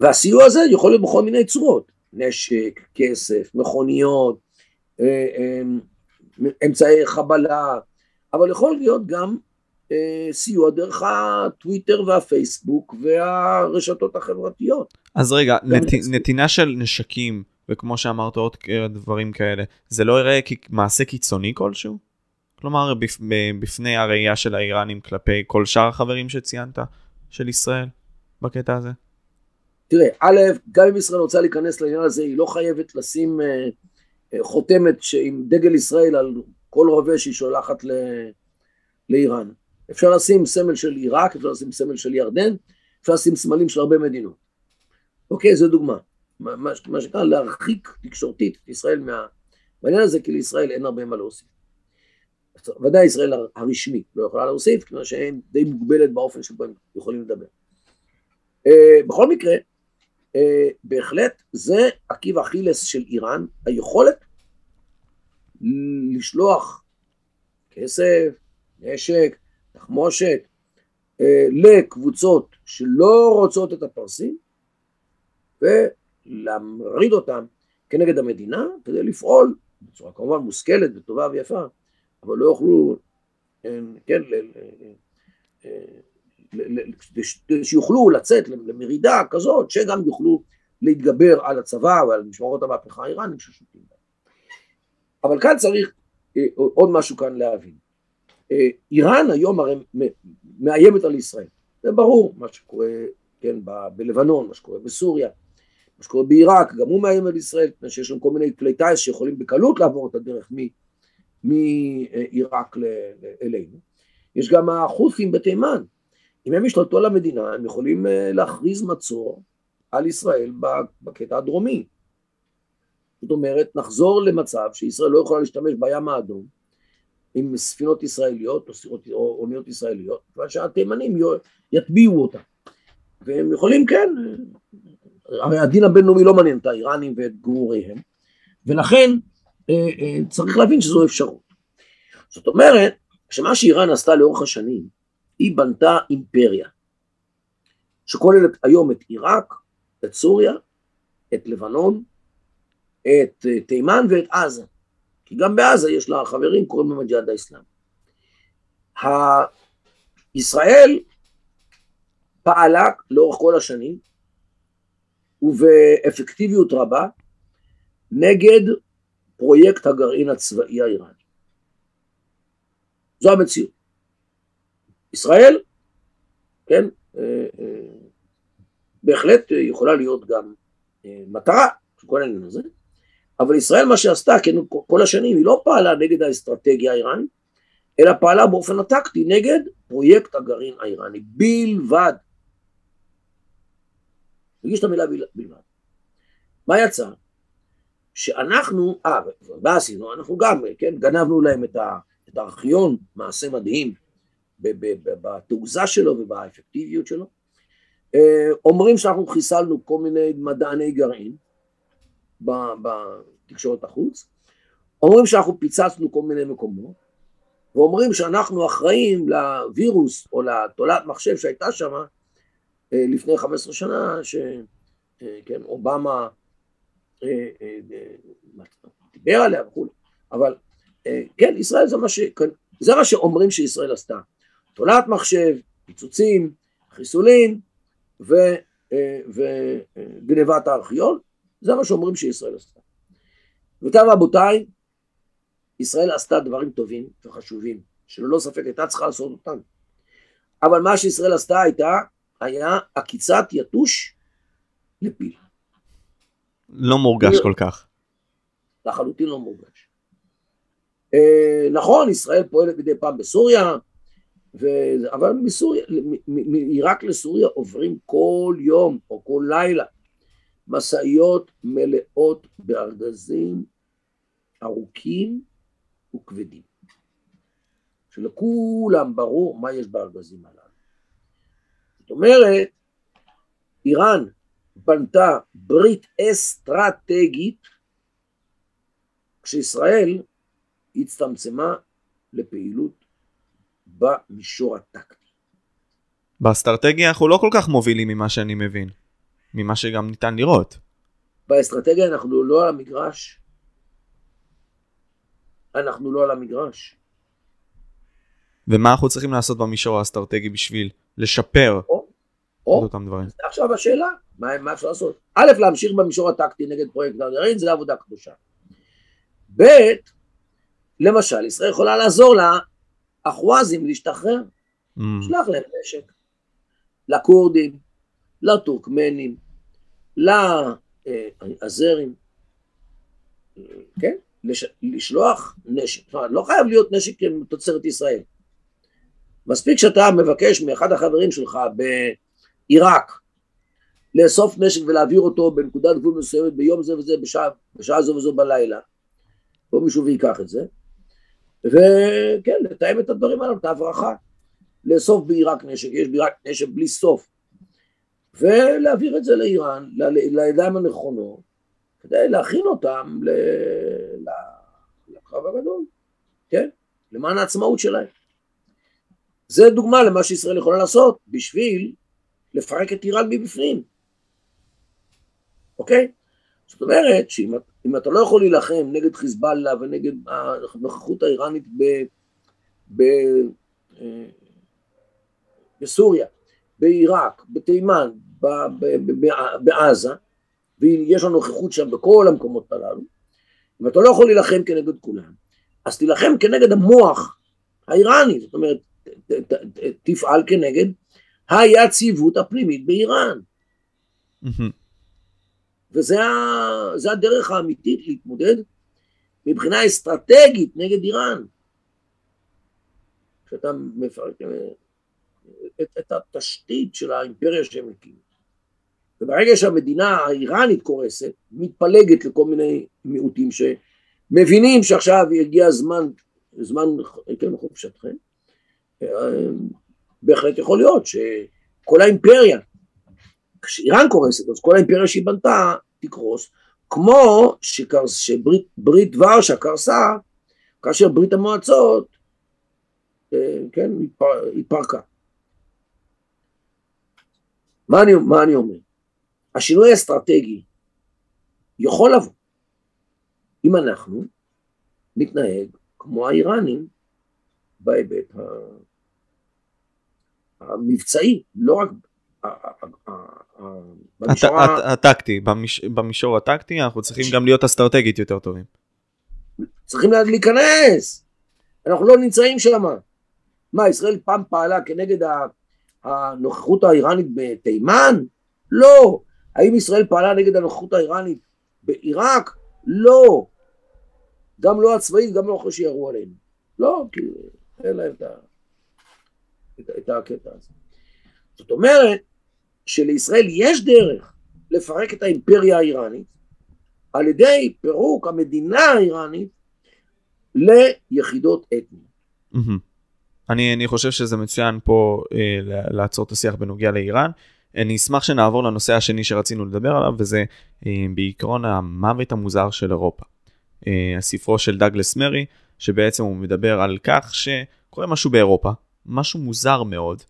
[SPEAKER 2] והסיוע הזה יכול להיות בכל מיני צורות, נשק, כסף, מכוניות, אה, אה, אמצעי חבלה, אבל יכול להיות גם סיוע דרך הטוויטר והפייסבוק והרשתות החברתיות.
[SPEAKER 1] אז רגע, נת, נתינה של נשקים וכמו שאמרת עוד דברים כאלה, זה לא יראה כמעשה קיצוני כלשהו? כלומר, בפני הראייה של האיראנים כלפי כל שאר החברים שציינת, של ישראל, בקטע הזה?
[SPEAKER 2] תראה, א', גם אם ישראל רוצה להיכנס לעניין הזה, היא לא חייבת לשים אה, אה, חותמת עם דגל ישראל על כל רובה שהיא שולחת ל, לאיראן. אפשר לשים סמל של עיראק, אפשר לשים סמל של ירדן, אפשר לשים סמלים של הרבה מדינות. אוקיי, זו דוגמה. מה, מה שנקרא להרחיק תקשורתית את ישראל מה... בעניין הזה, כי לישראל אין הרבה מה להוסיף. ודאי ישראל הרשמית לא יכולה להוסיף, כיוון שהיא די מוגבלת באופן שבו הם יכולים לדבר. Uh, בכל מקרה, uh, בהחלט זה עקיב אכילס של איראן, היכולת לשלוח כסף, נשק, תחמושת, uh, לקבוצות שלא רוצות את הפרסים, ולהמריד אותם כנגד המדינה, כדי לפעול בצורה כמובן מושכלת וטובה ויפה, אבל לא יוכלו, כן, שיוכלו לצאת למרידה כזאת, שגם יוכלו להתגבר על הצבא ועל משמרות המהפכה האיראנית ששותים בהם. אבל כאן צריך אה, עוד משהו כאן להבין. אה, איראן היום הרי מאיימת על ישראל, זה ברור מה שקורה כן, בלבנון, מה שקורה בסוריה, מה שקורה בעיראק, גם הוא מאיים על ישראל, מפני שיש לנו כל מיני כלי טיס שיכולים בקלות לעבור את הדרך מעיראק אלינו. יש גם החות'ים בתימן, אם הם ישתלטו על המדינה, הם יכולים אה, להכריז מצור על ישראל בקטע הדרומי. זאת אומרת, נחזור למצב שישראל לא יכולה להשתמש בים האדום עם ספינות ישראליות או אוניות ישראליות, כיוון שהתימנים יטביעו אותה. והם יכולים, כן, הרי הדין הבינלאומי לא מעניין את האיראנים ואת גרוריהם, ולכן אה, אה, צריך להבין שזו אפשרות. זאת אומרת, שמה שאיראן עשתה לאורך השנים, היא בנתה אימפריה, שכוללת היום את עיראק, את סוריה, את לבנון, את אה, תימן ואת עזה, כי גם בעזה יש לה חברים קוראים להם הג'יהאד האסלאם. ישראל פעלה לאורך כל השנים ובאפקטיביות רבה נגד פרויקט הגרעין הצבאי האיראני. זו המציאות. ישראל, כן, אה, אה, בהחלט יכולה להיות גם אה, מטרה של כל העניין הזה, אבל ישראל מה שעשתה, כן, כל השנים היא לא פעלה נגד האסטרטגיה האיראנית, אלא פעלה באופן הטקטי נגד פרויקט הגרעין האיראני בלבד. נגיש את המילה בלבד. מה יצא? שאנחנו, אה, מה עשינו? אנחנו גם, כן, גנבנו להם את, הארכיון, מעשה מדהים, בתעוזה שלו ובאפקטיביות שלו. אה, אומרים שאנחנו חיסלנו כל מיני מדעני גרעין בתקשורת החוץ, אומרים שאנחנו פיצצנו כל מיני מקומות, ואומרים שאנחנו אחראים לווירוס או לתולעת מחשב שהייתה שם אה, לפני 15 שנה, שכן, אובמה אה, דיבר עליה וכולי, אבל כן, ישראל זה מה, ש... זה מה שאומרים שישראל עשתה. תולעת מחשב, פיצוצים, חיסולים וגנבת אה, הארכיון, זה מה שאומרים שישראל עשתה. ותראה רבותיי, ישראל עשתה דברים טובים וחשובים, שללא ספק הייתה צריכה לעשות אותם. אבל מה שישראל עשתה הייתה, היה עקיצת יתוש לפיל.
[SPEAKER 1] לא מורגש כל כך.
[SPEAKER 2] לחלוטין לא מורגש. אה, נכון, ישראל פועלת מדי פעם בסוריה, ו... אבל מסוריה, מעיראק לסוריה עוברים כל יום או כל לילה משאיות מלאות בארגזים ארוכים וכבדים. שלכולם ברור מה יש בארגזים הללו. זאת אומרת, איראן בנתה ברית אסטרטגית כשישראל הצטמצמה לפעילות במישור הטקטי.
[SPEAKER 1] באסטרטגיה אנחנו לא כל כך מובילים ממה שאני מבין, ממה שגם ניתן לראות.
[SPEAKER 2] באסטרטגיה אנחנו לא על המגרש. אנחנו לא על המגרש.
[SPEAKER 1] ומה אנחנו צריכים לעשות במישור האסטרטגי בשביל לשפר
[SPEAKER 2] או, או,
[SPEAKER 1] אותם דברים?
[SPEAKER 2] עכשיו השאלה, מה, מה אפשר לעשות? א', להמשיך במישור הטקטי נגד פרויקט הגרעין, זה עבודה קדושה. ב', למשל, ישראל יכולה לעזור לאחווזים להשתחרר,
[SPEAKER 1] Mm.
[SPEAKER 2] שלח להם נשק. לכורדים, לטורקמנים, לאזרים, כן? לש... לשלוח נשק. זאת אומרת, לא חייב להיות נשק תוצרת ישראל. מספיק שאתה מבקש מאחד החברים שלך בעיראק לאסוף נשק ולהעביר אותו בנקודת גבול מסוימת ביום זה וזה, בשעה, בשעה זו וזו בלילה. או מישהו ויקח את זה. וכן, לתאם את הדברים האלו, את ההברחה. לאסוף בעיראק נשק, יש בעיראק נשק בלי סוף. ולהעביר את זה לאיראן, לידיים הנכונות, כדי להכין אותם ל- לקרב הגדול, כן? למען העצמאות שלהם. זה דוגמה למה שישראל יכולה לעשות בשביל לפרק את איראן מבפנים, אוקיי? זאת אומרת שאם אם אתה לא יכול להילחם נגד חיזבאללה ונגד הנוכחות האיראנית ב, ב, אה, בסוריה, בעיראק, בתימן, בעזה, ויש לנו נוכחות שם בכל המקומות הללו, אם אתה לא יכול להילחם כנגד כולם, אז תילחם כנגד המוח האיראני, זאת אומרת, ת, ת, ת, תפעל כנגד היציבות הפנימית באיראן. וזה הדרך האמיתית להתמודד מבחינה אסטרטגית נגד איראן. כשאתה מפרק את, את התשתית של האימפריה שהם הקימו. וברגע שהמדינה האיראנית קורסת, מתפלגת לכל מיני מיעוטים שמבינים שעכשיו הגיע הזמן, זמן כן, חופשתכם, אה, בהחלט יכול להיות שכל האימפריה כשאיראן קורסת, אז כל האימפריה שהיא בנתה תקרוס, כמו שקרס, שברית ברית ורשה קרסה, כאשר ברית המועצות, אה, כן, התפר- התפרקה. מה אני, מה אני אומר? השינוי האסטרטגי יכול לבוא אם אנחנו נתנהג כמו האיראנים בהיבט המבצעי, לא רק במישור
[SPEAKER 1] הטקטי, במיש- במישור הטקטי אנחנו צריכים גם להיות אסטרטגית יותר טובים.
[SPEAKER 2] צריכים לה- להיכנס, אנחנו לא נמצאים שם. מה, ישראל פעם פעלה כנגד הנוכחות האיראנית בתימן? לא. האם ישראל פעלה נגד הנוכחות האיראנית בעיראק? לא. גם לא הצבאית, גם לא אחרי שירו עלינו. לא, כי אין להם את, ה... את, ה- את הקטע הזה. זאת אומרת שלישראל יש דרך לפרק את האימפריה האיראנית על ידי פירוק המדינה האיראנית ליחידות אתניות.
[SPEAKER 1] מהמם. אני, אני חושב שזה מצוין פה אה, לעצור את השיח בנוגע לאיראן. אני אשמח שנעבור לנושא השני שרצינו לדבר עליו, וזה אה, בעיקרון המוות המוזר של אירופה. אה, הספרו של דאגלס מרי, שבעצם הוא מדבר על כך שקורה משהו באירופה, משהו מוזר מאוד,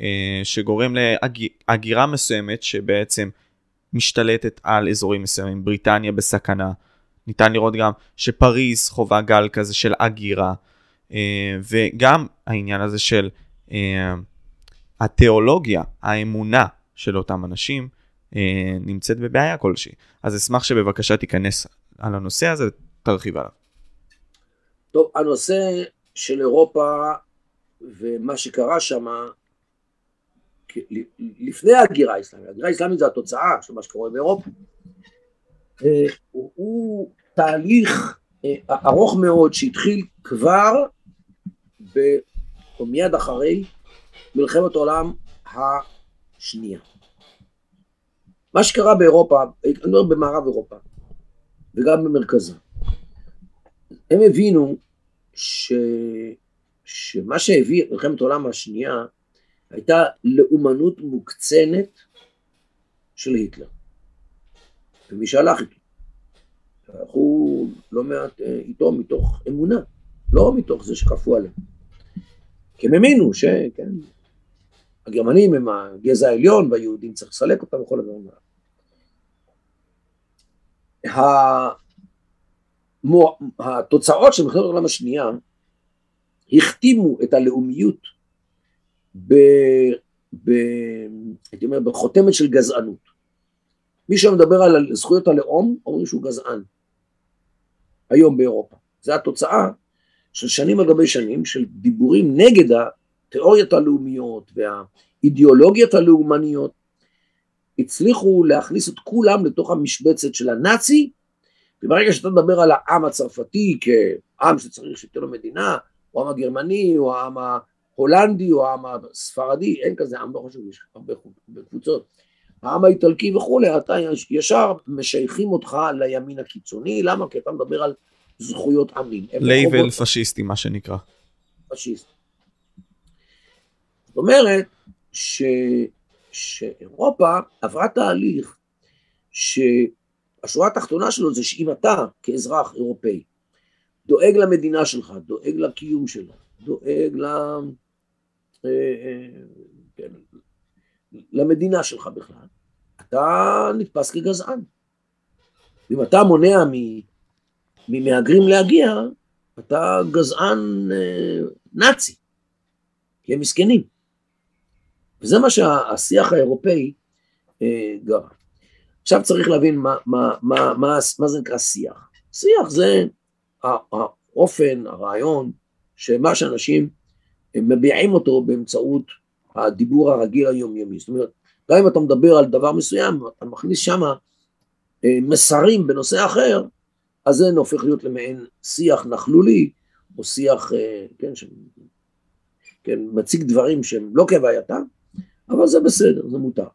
[SPEAKER 1] אה, שגורם להגירה מסוימת שבעצם משתלטת על אזורים מסוימים. בריטניה בסכנה. ניתן לראות גם שפריז חווה גל כזה של הגירה. אה, וגם העניין הזה של אה, התיאולוגיה, האמונה של אותם אנשים, אה, נמצאת בבעיה כלשהי. אז אשמח שבבקשה תיכנס על הנושא הזה ותרחיב עליו.
[SPEAKER 2] טוב, הנושא של אירופה ומה שקרה שם לפני ההגירה האסלאמית, ההגירה האסלאמית זה התוצאה של מה שקורה באירופה, הוא, תהליך ארוך מאוד שהתחיל כבר ב, או מיד אחרי מלחמת העולם השנייה. מה שקרה באירופה, אני מדבר במערב אירופה וגם במרכזה, הם הבינו ש... שמה שהביא את מלחמת העולם השנייה הייתה לאומנות מוקצנת של היטלר. ומי שהלך איתו. הלכו לא מעט אה, איתו מתוך אמונה, לא מתוך זה שכפו עליהם. כי הם האמינו שכן, הגרמנים הם הגזע העליון והיהודים צריך לסלק אותם וכל הדברים האלה. מו- התוצאות של מלחמת העולם השנייה החתימו את הלאומיות ב, ב, הייתי אומר, בחותמת של גזענות. מי שמדבר על זכויות הלאום, אומרים שהוא גזען. היום באירופה. זה התוצאה של שנים על גבי שנים של דיבורים נגד התיאוריות הלאומיות והאידיאולוגיות הלאומניות. הצליחו להכניס את כולם לתוך המשבצת של הנאצי, וברגע שאתה מדבר על העם הצרפתי כעם שצריך שתהיה לו מדינה, או העם הגרמני, או העם ההולנדי, או העם הספרדי, אין כזה עם, לא חשוב, יש הרבה קבוצות. העם האיטלקי וכולי, אתה ישר משייכים אותך לימין הקיצוני, למה? כי אתה מדבר על זכויות עמים.
[SPEAKER 1] לייבל פשיסטי, מה שנקרא.
[SPEAKER 2] פשיסטי. זאת אומרת, ש... שאירופה עברה תהליך שהשורה התחתונה שלו זה שאם אתה כאזרח אירופאי דואג למדינה שלך, דואג לקיום שלה, דואג ל... אה, אה, כן, למדינה שלך בכלל, אתה נתפס כגזען. אם אתה מונע ממהגרים להגיע, אתה גזען אה, נאצי, כי הם מסכנים. וזה מה שהשיח האירופאי אה, גרם. עכשיו צריך להבין מה, מה, מה, מה, מה זה נקרא שיח. שיח זה האופן, הרעיון, שמה שאנשים מביעים אותו באמצעות הדיבור הרגיל היומיומי. זאת אומרת, גם אם אתה מדבר על דבר מסוים, אתה מכניס שם אה, מסרים בנושא אחר, אז זה הופך להיות למעין שיח נכלולי, או שיח, אה, כן, ש... כן, מציג דברים שהם לא כהווייתם, אבל זה בסדר, זה מותר.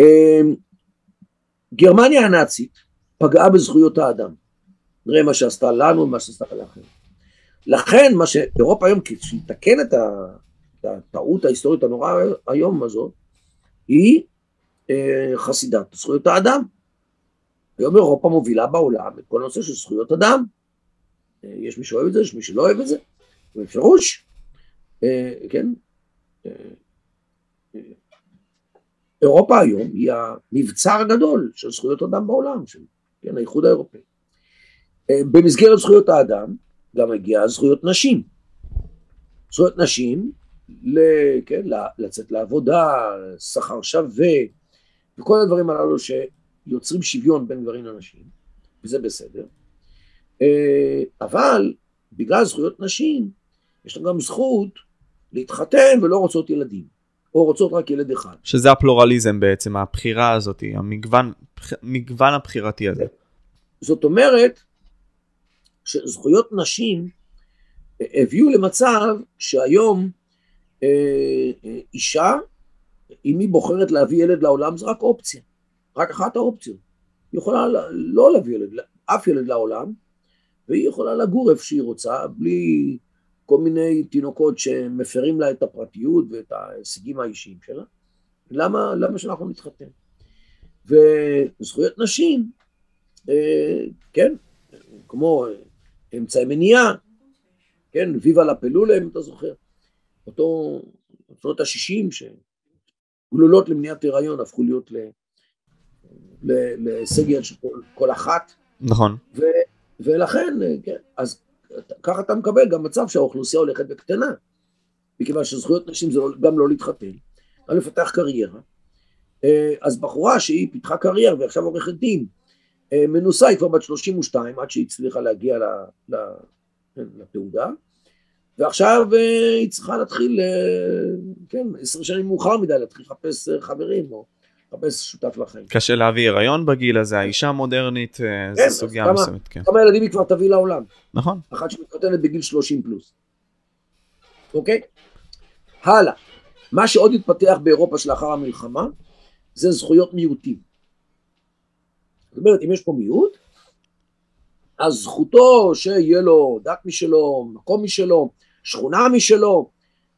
[SPEAKER 2] אה, גרמניה הנאצית פגעה בזכויות האדם. נראה מה שעשתה לנו ומה שעשתה לאחרים. לכן מה שאירופה היום, כשהיא תקן את הטעות ההיסטורית הנוראה היום הזאת, היא אה, חסידת זכויות האדם. היום אירופה מובילה בעולם את כל הנושא של זכויות אדם. אה, יש מי שאוהב את זה, יש מי שלא אוהב את זה, בפירוש, אה, כן. אירופה היום היא המבצר הגדול של זכויות אדם בעולם, של כן, האיחוד האירופאי. במסגרת זכויות האדם גם הגיעה זכויות נשים. זכויות נשים ל, כן, לצאת לעבודה, שכר שווה, וכל הדברים הללו שיוצרים שוויון בין גברים לנשים, וזה בסדר. אה, אבל בגלל זכויות נשים, יש להם גם זכות להתחתן ולא רוצות ילדים, או רוצות רק ילד אחד.
[SPEAKER 1] שזה הפלורליזם בעצם, הבחירה הזאת, המגוון מגוון הבחירתי הזה.
[SPEAKER 2] זאת אומרת, שזכויות נשים הביאו למצב שהיום אה, אה, אישה, אם היא בוחרת להביא ילד לעולם, זה רק אופציה, רק אחת האופציות. היא יכולה לא להביא ילד, אף ילד לעולם, והיא יכולה לגור איפה שהיא רוצה, בלי כל מיני תינוקות שמפרים לה את הפרטיות ואת ההישגים האישיים שלה. למה, למה שאנחנו נתחתן? וזכויות נשים, אה, כן, כמו אמצעי מניעה, כן, ויבה לפלולה, אם אתה זוכר, אותו, שנות ה-60, שגלולות למניעת הריון הפכו להיות להישג יד של כל, כל אחת.
[SPEAKER 1] נכון.
[SPEAKER 2] ו, ולכן, כן, אז ככה אתה מקבל גם מצב שהאוכלוסייה הולכת וקטנה, מכיוון שזכויות נשים זה לא, גם לא להתחתן, גם לפתח קריירה. אה, אז בחורה שהיא פיתחה קריירה ועכשיו עורכת דין, אה, מנוסה היא כבר בת 32 עד שהיא הצליחה להגיע לתעודה, ועכשיו אה, היא צריכה להתחיל, כן, עשר שנים מאוחר מדי להתחיל לחפש חברים או לחפש שותף לחיים.
[SPEAKER 1] קשה להביא הריון בגיל הזה, האישה המודרנית, כן, זו סוגיה מסוימת, כן.
[SPEAKER 2] כמה ילדים היא כבר תביא לעולם?
[SPEAKER 1] נכון.
[SPEAKER 2] אחת שמתחתנת בגיל 30 פלוס. אוקיי? הלאה. מה שעוד התפתח באירופה שלאחר המלחמה, זה זכויות מיעוטים. זאת אומרת, אם יש פה מיעוט, אז זכותו שיהיה לו דת משלו, מקום משלו, שכונה משלו,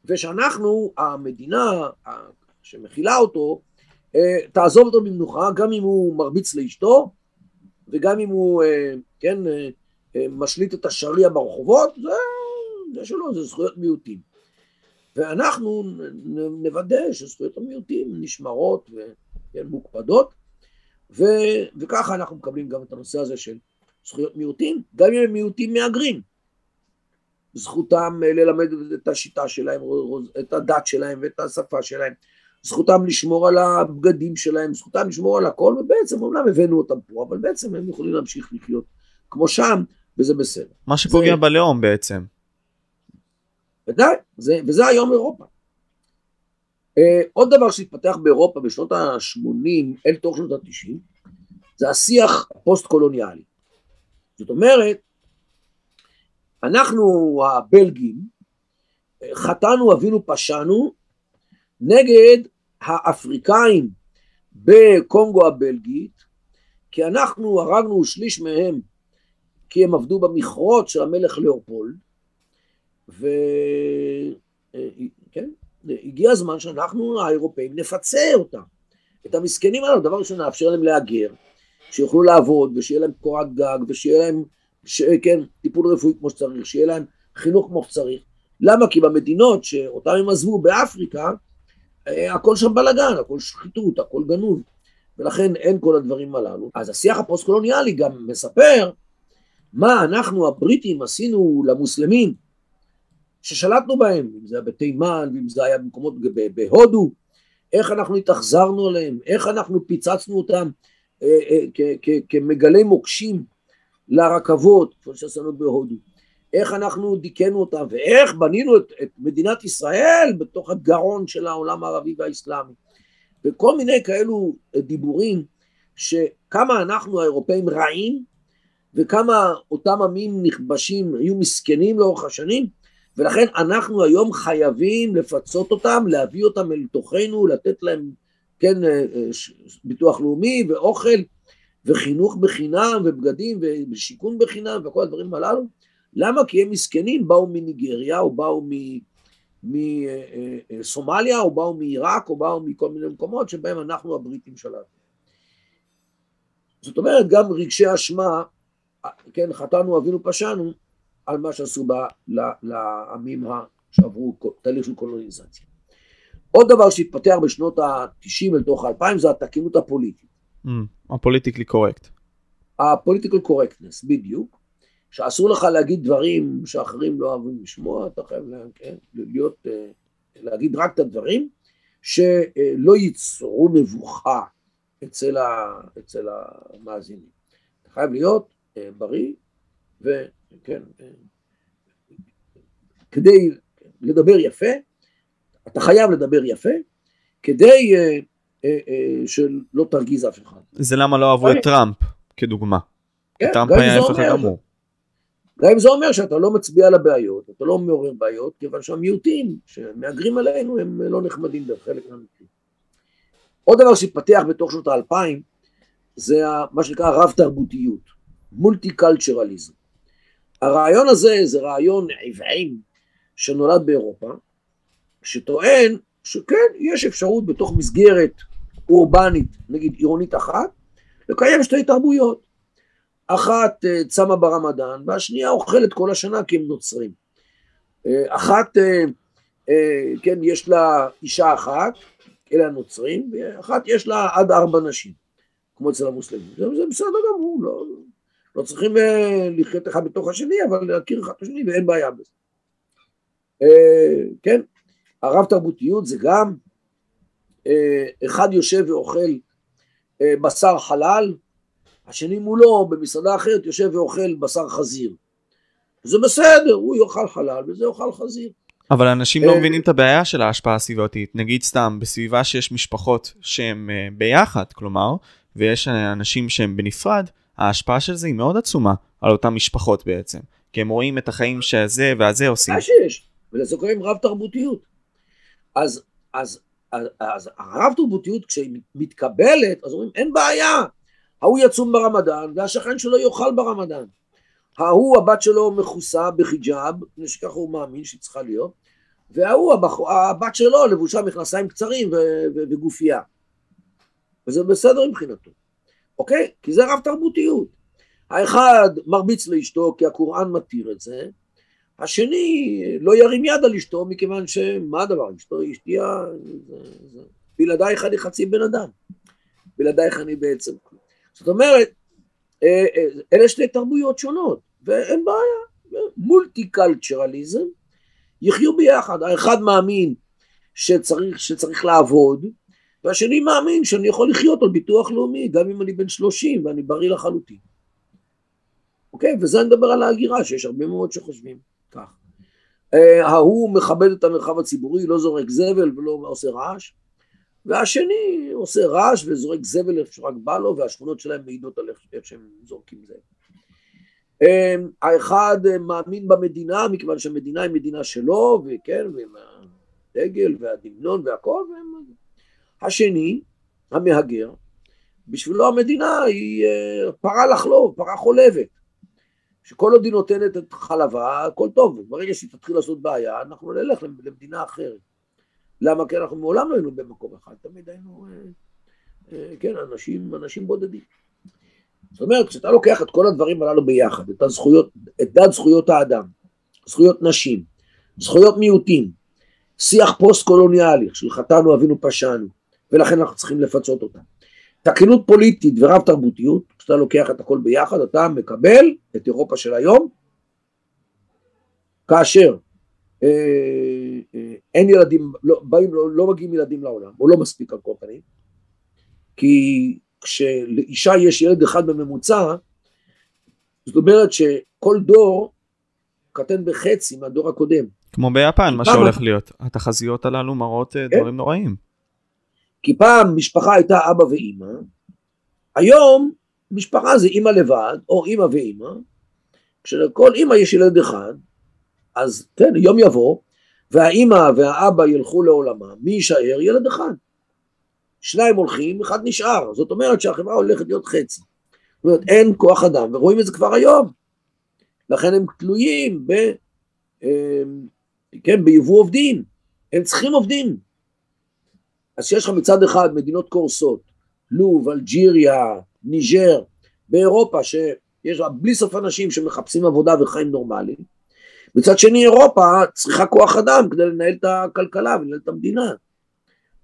[SPEAKER 2] ושאנחנו, המדינה שמכילה אותו, אה, תעזוב אותו במנוחה, גם אם הוא מרביץ לאשתו, וגם אם הוא, אה, כן, אה, משליט את השריע ברחובות, זה, זה שלו, זה זכויות מיעוטים. ואנחנו נוודא שזכויות המיעוטים נשמרות ומוקפדות, ו, וככה אנחנו מקבלים גם את הנושא הזה של זכויות מיעוטים, גם אם הם מיעוטים מהגרים. זכותם אה, ללמד את השיטה שלהם, את הדת שלהם ואת השפה שלהם, זכותם לשמור על הבגדים שלהם, זכותם לשמור על הכל, ובעצם אומנם הבאנו אותם פה, אבל בעצם הם יכולים להמשיך לחיות כמו שם, וזה בסדר.
[SPEAKER 1] מה שפוגע
[SPEAKER 2] זה...
[SPEAKER 1] בלאום בעצם.
[SPEAKER 2] ודאי, זה, וזה היום אירופה. אה, עוד דבר שהתפתח באירופה בשנות ה-80 אל תוך שנות ה-90, זה השיח הפוסט-קולוניאלי. זאת אומרת, אנחנו הבלגים חטאנו, עווינו, פשענו נגד האפריקאים בקונגו הבלגית, כי אנחנו הרגנו שליש מהם כי הם עבדו במכרות של המלך לאופולד, וכן, הגיע הזמן שאנחנו האירופאים נפצה אותם, את המסכנים האלו, דבר ראשון נאפשר להם להגר, שיוכלו לעבוד ושיהיה להם קורת גג ושיהיה להם, ש... כן, טיפול רפואי כמו שצריך, שיהיה להם חינוך כמו שצריך. למה? כי במדינות שאותן הם עזבו באפריקה, אה, הכל שם בלאגן, הכל שחיתות, הכל גנוב, ולכן אין כל הדברים הללו. אז השיח הפוסט-קולוניאלי גם מספר מה אנחנו הבריטים עשינו למוסלמים ששלטנו בהם, אם זה היה בתימן ואם זה היה במקומות בהודו, איך אנחנו התאכזרנו עליהם, איך אנחנו פיצצנו אותם אה, אה, כמגלי מוקשים לרכבות, כמו שעשינו בהודו, איך אנחנו דיכאנו אותם ואיך בנינו את, את מדינת ישראל בתוך הגרון של העולם הערבי והאסלאמי וכל מיני כאלו דיבורים שכמה אנחנו האירופאים רעים וכמה אותם עמים נכבשים היו מסכנים לאורך השנים ולכן אנחנו היום חייבים לפצות אותם, להביא אותם אל תוכנו, לתת להם כן, אה, אה, ביטוח לאומי ואוכל וחינוך בחינם ובגדים ושיכון בחינם וכל הדברים הללו. למה? כי הם מסכנים, באו מניגריה או באו מסומליה אה, או באו מעיראק או באו מכל מיני מקומות שבהם אנחנו הבריטים שלנו. זאת אומרת גם רגשי אשמה, כן, חטאנו עווינו פשענו על מה שעשו לעמים שעברו תהליך של קולוניזציה. עוד דבר שהתפתח בשנות ה-90 אל תוך ה-2000 זה התקינות הפוליטית.
[SPEAKER 1] ה politically
[SPEAKER 2] correct. ה political correctness, בדיוק. שאסור לך להגיד דברים שאחרים לא אוהבים לשמוע, אתה חייב כן, להיות, אה, להגיד רק את הדברים שלא ייצרו מבוכה אצל, ה, אצל המאזינים. אתה חייב להיות אה, בריא וכן, אה, כדי לדבר יפה, אתה חייב לדבר יפה, כדי אה, אה, אה, שלא תרגיז אף אחד.
[SPEAKER 1] זה למה לא אהבו את טראמפ, כדוגמה. כן, טראמפ היה ההפך הגמור.
[SPEAKER 2] גם אם זה אומר שאתה לא מצביע על הבעיות, אתה לא מעורר בעיות, כיוון שהמיעוטים שמהגרים עלינו הם לא נחמדים בחלק מהמקרים. עוד דבר שהתפתח בתוך שנות האלפיים זה מה שנקרא רב תרבותיות, מולטי קלצ'רליזם. הרעיון הזה זה רעיון עוועים שנולד באירופה, שטוען שכן, יש אפשרות בתוך מסגרת אורבנית, נגיד עירונית אחת, לקיים שתי תרבויות. אחת אה, צמה ברמדאן והשנייה אוכלת כל השנה כי הם נוצרים. אה, אחת, אה, כן, יש לה אישה אחת, אלה הנוצרים, ואחת יש לה עד ארבע נשים, כמו אצל המוסלמים. זה, זה בסדר גמור, לא, לא צריכים לחיות אחד בתוך השני, אבל להכיר אחד את השני ואין בעיה בזה. כן, הרב תרבותיות זה גם אחד יושב ואוכל בשר חלל, השני מולו במסעדה אחרת יושב ואוכל בשר חזיר. זה בסדר, הוא יאכל חלל וזה יאכל חזיר.
[SPEAKER 1] אבל אנשים לא אה, מבינים את הבעיה של ההשפעה הסביבתית. נגיד סתם, בסביבה שיש משפחות שהן אה, ביחד, כלומר, ויש אנשים שהם בנפרד, ההשפעה של זה היא מאוד עצומה על אותן משפחות בעצם. כי הם רואים את החיים שהזה והזה עושים.
[SPEAKER 2] מה שיש, ולזה קוראים רב תרבותיות. אז, אז, אז, אז הרב תרבותיות כשהיא מתקבלת, אז אומרים אין בעיה, ההוא יצום ברמדאן והשכן שלו יאכל ברמדאן. ההוא הבת שלו מכוסה בחיג'אב, מפני שככה הוא מאמין שהיא צריכה להיות, וההוא. הבת שלו לבושה מכנסיים קצרים וגופייה. וזה בסדר מבחינתו, אוקיי? כי זה רב תרבותיות. האחד מרביץ לאשתו כי הקוראן מתיר את זה, השני לא ירים יד על אשתו מכיוון שמה הדבר, אשתו אשתי, בלעדייך אני חצי בן אדם, בלעדייך אני בעצם כלום. זאת אומרת, אה, אה, אלה שתי תרבויות שונות, ואין בעיה, מולטי קלצ'רליזם, יחיו ביחד, האחד מאמין שצריך, שצריך לעבוד, והשני מאמין שאני יכול לחיות על ביטוח לאומי, גם אם אני בן 30 ואני בריא לחלוטין. אוקיי? וזה אני מדבר על ההגירה, שיש הרבה מאוד שחושבים כך. אה, ההוא מכבד את המרחב הציבורי, לא זורק זבל ולא עושה רעש, והשני עושה רעש וזורק זבל איפה שרק בא לו, והשכונות שלהם מעידות על איך שהם זורקים זבל. אה, האחד מאמין במדינה, מכיוון שהמדינה היא מדינה שלו, וכן, ועם הדגל והדמנון והכל, השני, המהגר, בשבילו המדינה היא אה, פרה לחלוב, פרה חולבת. שכל עוד היא נותנת את חלבה, הכל טוב, ברגע שהיא תתחיל לעשות בעיה, אנחנו נלך למדינה אחרת. למה? כי אנחנו מעולם לא היינו במקום אחד, תמיד היינו, אה, אה, כן, אנשים, אנשים בודדים. זאת אומרת, כשאתה לוקח את כל הדברים הללו ביחד, את הזכויות, את דת זכויות האדם, זכויות נשים, זכויות מיעוטים, שיח פוסט-קולוניאלי של חטאנו, עווינו, פשענו, ולכן אנחנו צריכים לפצות אותם. תקינות פוליטית ורב תרבותיות, כשאתה לוקח את הכל ביחד, אתה מקבל את אירופה של היום, כאשר אין ילדים, לא, באים, לא, לא מגיעים ילדים לעולם, או לא מספיק על כל פנים, כי כשלאישה יש ילד אחד בממוצע, זאת אומרת שכל דור קטן בחצי מהדור הקודם.
[SPEAKER 1] כמו ביפן, מה שהולך להיות. התחזיות הללו מראות אה, כן? דברים נוראים.
[SPEAKER 2] כי פעם משפחה הייתה אבא ואימא, היום משפחה זה אימא לבד, או אימא ואימא, כשלכל אימא יש ילד אחד, אז כן, יום יבוא, והאימא והאבא ילכו לעולמם, מי יישאר? ילד אחד. שניים הולכים, אחד נשאר, זאת אומרת שהחברה הולכת להיות חצי. זאת אומרת, אין כוח אדם, ורואים את זה כבר היום. לכן הם תלויים ב... אמ, כן, ביבוא עובדים, הם צריכים עובדים. אז כשיש לך מצד אחד מדינות קורסות, לוב, אלג'יריה, ניג'ר, באירופה שיש לה בלי סוף אנשים שמחפשים עבודה וחיים נורמליים, מצד שני אירופה צריכה כוח אדם כדי לנהל את הכלכלה ולנהל את המדינה.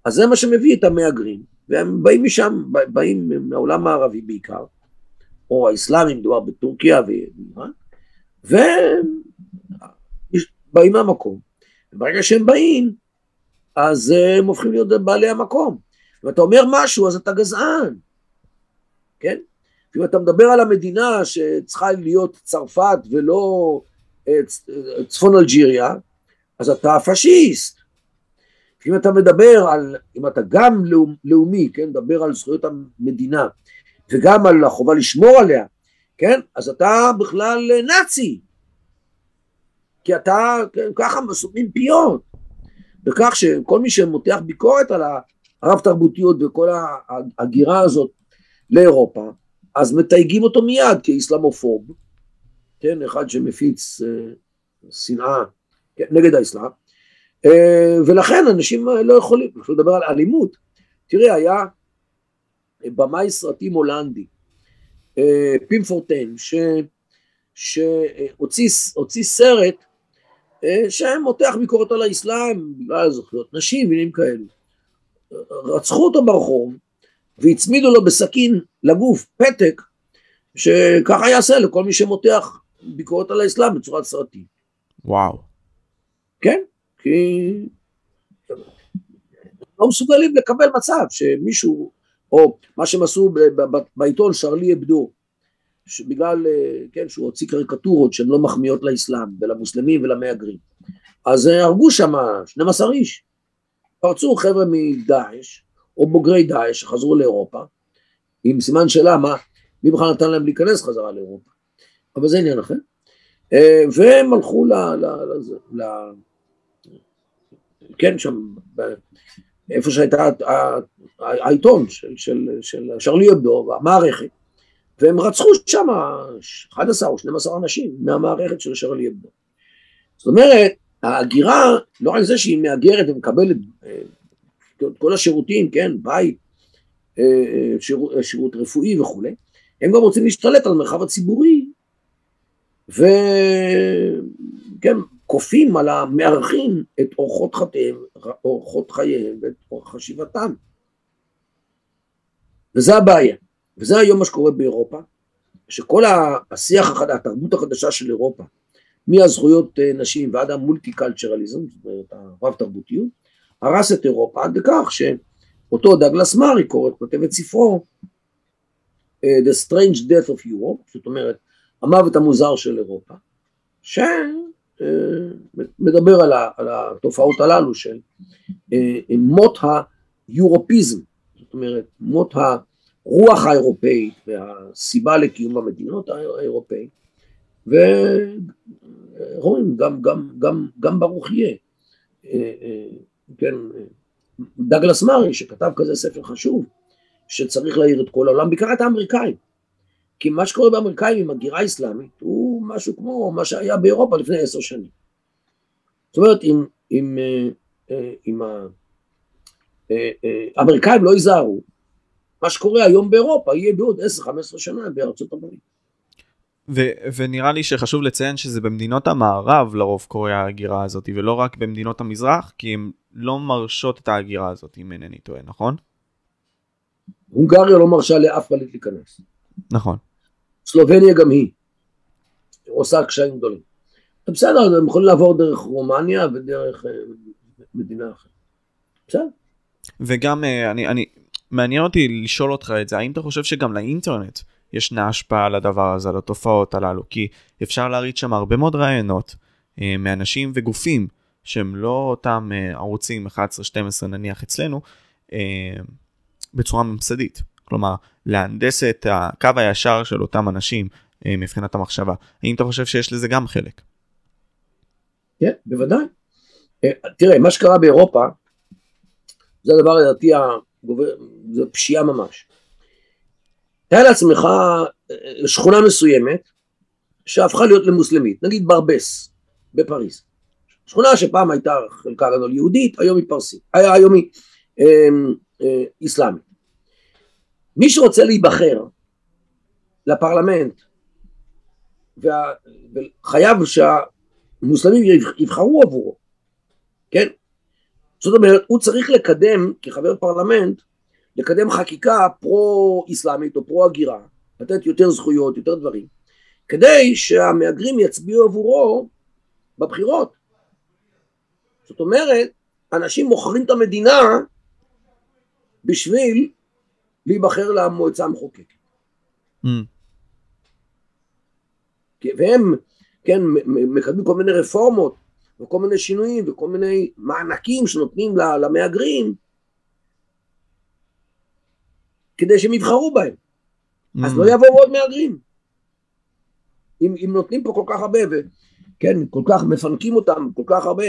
[SPEAKER 2] אז זה מה שמביא את המהגרים, והם באים משם, באים מהעולם הערבי בעיקר, או האסלאמי, מדובר בטורקיה ואיראן, והם באים מהמקום. וברגע שהם באים, אז אה, הם הופכים להיות בעלי המקום. אם אתה אומר משהו, אז אתה גזען, כן? אם אתה מדבר על המדינה שצריכה להיות צרפת ולא אה, אה, צפון אלג'יריה, אז אתה פשיסט. אם אתה מדבר על, אם אתה גם לאומי, כן, מדבר על זכויות המדינה וגם על החובה לשמור עליה, כן, אז אתה בכלל נאצי. כי אתה, כן, ככה סותמים פיות. בכך שכל מי שמותח ביקורת על הרב תרבותיות וכל ההגירה הזאת לאירופה, אז מתייגים אותו מיד כאיסלאמופוב, כן, אחד שמפיץ אה, שנאה כן, נגד האסלאם, אה, ולכן אנשים לא יכולים, אפשר לדבר על אלימות. תראה, היה במאי סרטים הולנדי, אה, פימפורטן, שהוציא סרט אה, שמותח ביקורת על האסלאם בגלל זכויות נשים ועניינים כאלו. רצחו אותו ברחוב והצמידו לו בסכין לגוף פתק שככה יעשה לכל מי שמותח ביקורת על האסלאם בצורת סרטים.
[SPEAKER 1] וואו.
[SPEAKER 2] כן, כי לא מסוגלים לקבל מצב שמישהו, או מה שהם עשו בעיתון שרלי אבדו, בגלל, אה, כן, שהוא הוציא קריקטורות שהן לא מחמיאות לאסלאם ולמוסלמים ולמהגרים. אז הרגו שם 12 איש. פרצו חבר'ה מדאעש, או בוגרי דאעש שחזרו לאירופה, עם סימן שאלה מה, מי בכלל נתן להם להיכנס חזרה לאירופה. אבל זה עניין אחר. אה, והם הלכו ל... ל, ל, ל כן, שם, איפה שהייתה העיתון של, של, של שרלי אבדו, המערכת, והם רצחו שם 11 או 12 אנשים מהמערכת של שרלי אבדו. זאת אומרת, ההגירה, לא רק זה שהיא מהגרת ומקבלת אה, את כל השירותים, כן, בית, אה, שירות, שירות רפואי וכולי, הם גם רוצים להשתלט על המרחב הציבורי, וכן, כופים על המארחים את אורחות חייהם, אורחות חייהם ואת אורח חשיבתם. וזה הבעיה. וזה היום מה שקורה באירופה, שכל השיח החדש, התרבות החדשה של אירופה, מהזכויות אה, נשים ועד המולטי קלצ'רליזם, זאת אומרת הרב תרבותיות, הרס את אירופה עד לכך שאותו דגלס מארי כותב את ספרו uh, The Strange Death of Europe, זאת אומרת המוות המוזר של אירופה, שמדבר uh, על, התופעות הללו של uh, מות היורופיזם, זאת אומרת מות הרוח האירופאית והסיבה לקיום המדינות האירופאית ורואים גם, גם, גם, גם ברוך יהיה, כן, דגלס מארי שכתב כזה ספר חשוב שצריך להעיר את כל העולם, בעיקר את האמריקאים. כי מה שקורה באמריקאים עם הגירה האסלאמית הוא משהו כמו מה שהיה באירופה לפני עשר שנים. זאת אומרת, אם, אם, אה, אה, אם אה, האמריקאים לא ייזהרו, מה שקורה היום באירופה יהיה בעוד 10-15 שנה בארצות הברית.
[SPEAKER 1] ו- ונראה לי שחשוב לציין שזה במדינות המערב לרוב קורה ההגירה הזאת, ולא רק במדינות המזרח, כי הן לא מרשות את ההגירה הזאת, אם אינני טועה, נכון?
[SPEAKER 2] הונגריה לא מרשה לאף פליט להיכנס.
[SPEAKER 1] נכון.
[SPEAKER 2] סלובניה גם היא. עושה קשיים גדולים. בסדר, הם יכולים לעבור דרך רומניה ודרך אה, מדינה אחרת. בסדר.
[SPEAKER 1] וגם אה, אני, אני, מעניין אותי לשאול אותך את זה, האם אתה חושב שגם לאינטרנט ישנה השפעה על הדבר הזה, על התופעות הללו? כי אפשר להריץ שם הרבה מאוד רעיונות אה, מאנשים וגופים שהם לא אותם ערוצים 11-12 נניח אצלנו, בצורה ממסדית. כלומר, להנדס את הקו הישר של אותם אנשים אה, מבחינת המחשבה. האם אתה חושב שיש לזה גם חלק?
[SPEAKER 2] כן, בוודאי. אה, תראה, מה שקרה באירופה, זה הדבר לדעתי, זה פשיעה ממש. תאר לעצמך אה, שכונה מסוימת שהפכה להיות למוסלמית, נגיד ברבס בפריז. שכונה שפעם הייתה חלקה גדול יהודית, היום היא פרסית, היום היא אסלאמית. מי שרוצה להיבחר לפרלמנט וחייב שהמוסלמים יבחרו עבורו, כן? זאת אומרת, הוא צריך לקדם, כחבר פרלמנט, לקדם חקיקה פרו-אסלאמית או פרו-הגירה, לתת יותר זכויות, יותר דברים, כדי שהמהגרים יצביעו עבורו בבחירות. זאת אומרת, אנשים מוכרים את המדינה בשביל להיבחר למועצה המחוקקת. Mm. והם, כן, מקדמים כל מיני רפורמות וכל מיני שינויים וכל מיני מענקים שנותנים למהגרים כדי שהם יבחרו בהם. Mm. אז לא יבואו עוד מהגרים. אם, אם נותנים פה כל כך הרבה, וכן, כל כך מפנקים אותם כל כך הרבה,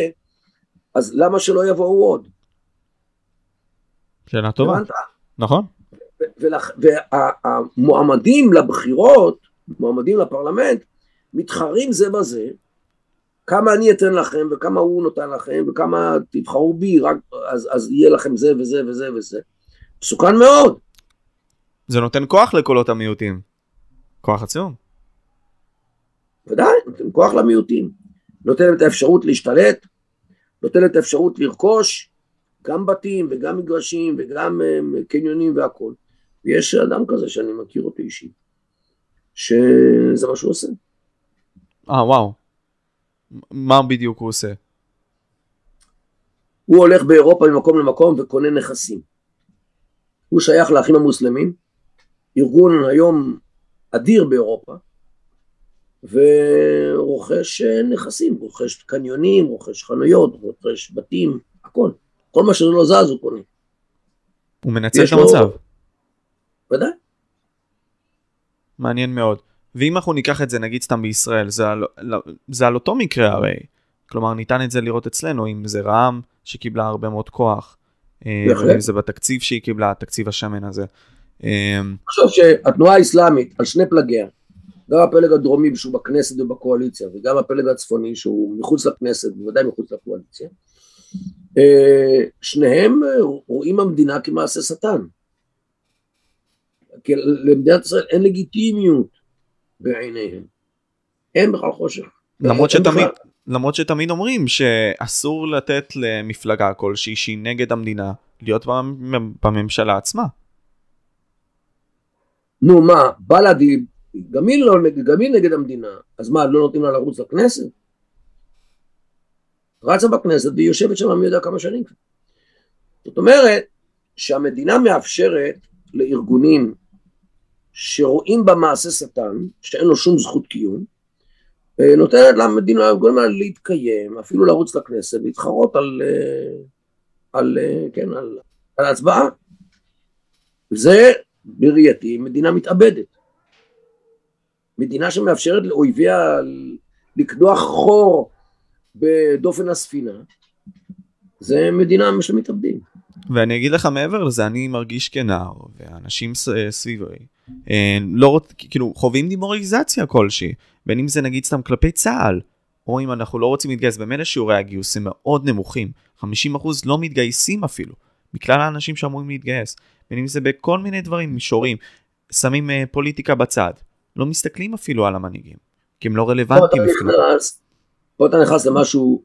[SPEAKER 2] אז למה שלא יבואו עוד?
[SPEAKER 1] שאלה טובה. הבנת? נכון.
[SPEAKER 2] והמועמדים לבחירות, מועמדים לפרלמנט, מתחרים זה בזה, כמה אני אתן לכם וכמה הוא נותן לכם וכמה תבחרו בי, רק אז, אז יהיה לכם זה וזה וזה וזה. מסוכן מאוד.
[SPEAKER 1] זה נותן כוח לקולות המיעוטים. כוח עצום.
[SPEAKER 2] ודאי, נותן כוח למיעוטים. נותן את האפשרות להשתלט, נותן את האפשרות לרכוש גם בתים וגם מגרשים וגם uh, קניונים והכול. ויש אדם כזה שאני מכיר אותו אישית, שזה מה שהוא עושה.
[SPEAKER 1] אה, וואו. מה בדיוק הוא עושה?
[SPEAKER 2] הוא הולך באירופה ממקום למקום וקונה נכסים. הוא שייך לאחים המוסלמים, ארגון היום אדיר באירופה, ורוכש נכסים, רוכש קניונים, רוכש חנויות, רוכש בתים, הכל. כל מה שלא זז הוא קונה.
[SPEAKER 1] הוא מנצל את המצב. לו...
[SPEAKER 2] ודאי.
[SPEAKER 1] מעניין מאוד. ואם אנחנו ניקח את זה נגיד סתם בישראל, זה על, לא, זה על אותו מקרה הרי. כלומר, ניתן את זה לראות אצלנו, אם זה רע"מ שקיבלה הרבה מאוד כוח. אה, אם זה בתקציב שהיא קיבלה, התקציב השמן הזה.
[SPEAKER 2] אה, עכשיו שהתנועה האסלאמית על שני פלגיה, גם הפלג הדרומי שהוא בכנסת ובקואליציה, וגם הפלג הצפוני שהוא מחוץ לכנסת, בוודאי מחוץ לקואליציה, אה, שניהם רואים המדינה כמעשה שטן. כי למדינת ישראל אין לגיטימיות בעיניהם. אין בכלל חושך.
[SPEAKER 1] למרות שתמיד, בכלל... למרות שתמיד אומרים שאסור לתת למפלגה כלשהי שהיא נגד המדינה להיות בממשלה עצמה.
[SPEAKER 2] נו מה, בל"די, גם היא, לא, גם היא נגד המדינה, אז מה, לא נותנים לה לרוץ לכנסת? רצה בכנסת והיא יושבת שם מי יודע כמה שנים. זאת אומרת שהמדינה מאפשרת לארגונים שרואים במעשה שטן, שאין לו שום זכות קיום, אה, נותנת למדינה, האלה להתקיים, אפילו לרוץ לכנסת, להתחרות על, אה, על, אה, כן, על, על ההצבעה. זה בראייתי מדינה מתאבדת. מדינה שמאפשרת לאויביה לקדוח חור בדופן הספינה, זה מדינה של מתאבדים.
[SPEAKER 1] ואני אגיד לך מעבר לזה, אני מרגיש כנער, ואנשים סביבי, אה, לא רוצ... כאילו, חווים דימוריזציה כלשהי, בין אם זה נגיד סתם כלפי צה"ל, או אם אנחנו לא רוצים להתגייס, במילא שיעורי הגיוס הם מאוד נמוכים, 50% לא מתגייסים אפילו, מכלל האנשים שאמורים להתגייס, בין אם זה בכל מיני דברים, מישורים, שמים uh, פוליטיקה בצד, לא מסתכלים אפילו על המנהיגים, כי הם לא רלוונטיים.
[SPEAKER 2] פה אתה נכנס למשהו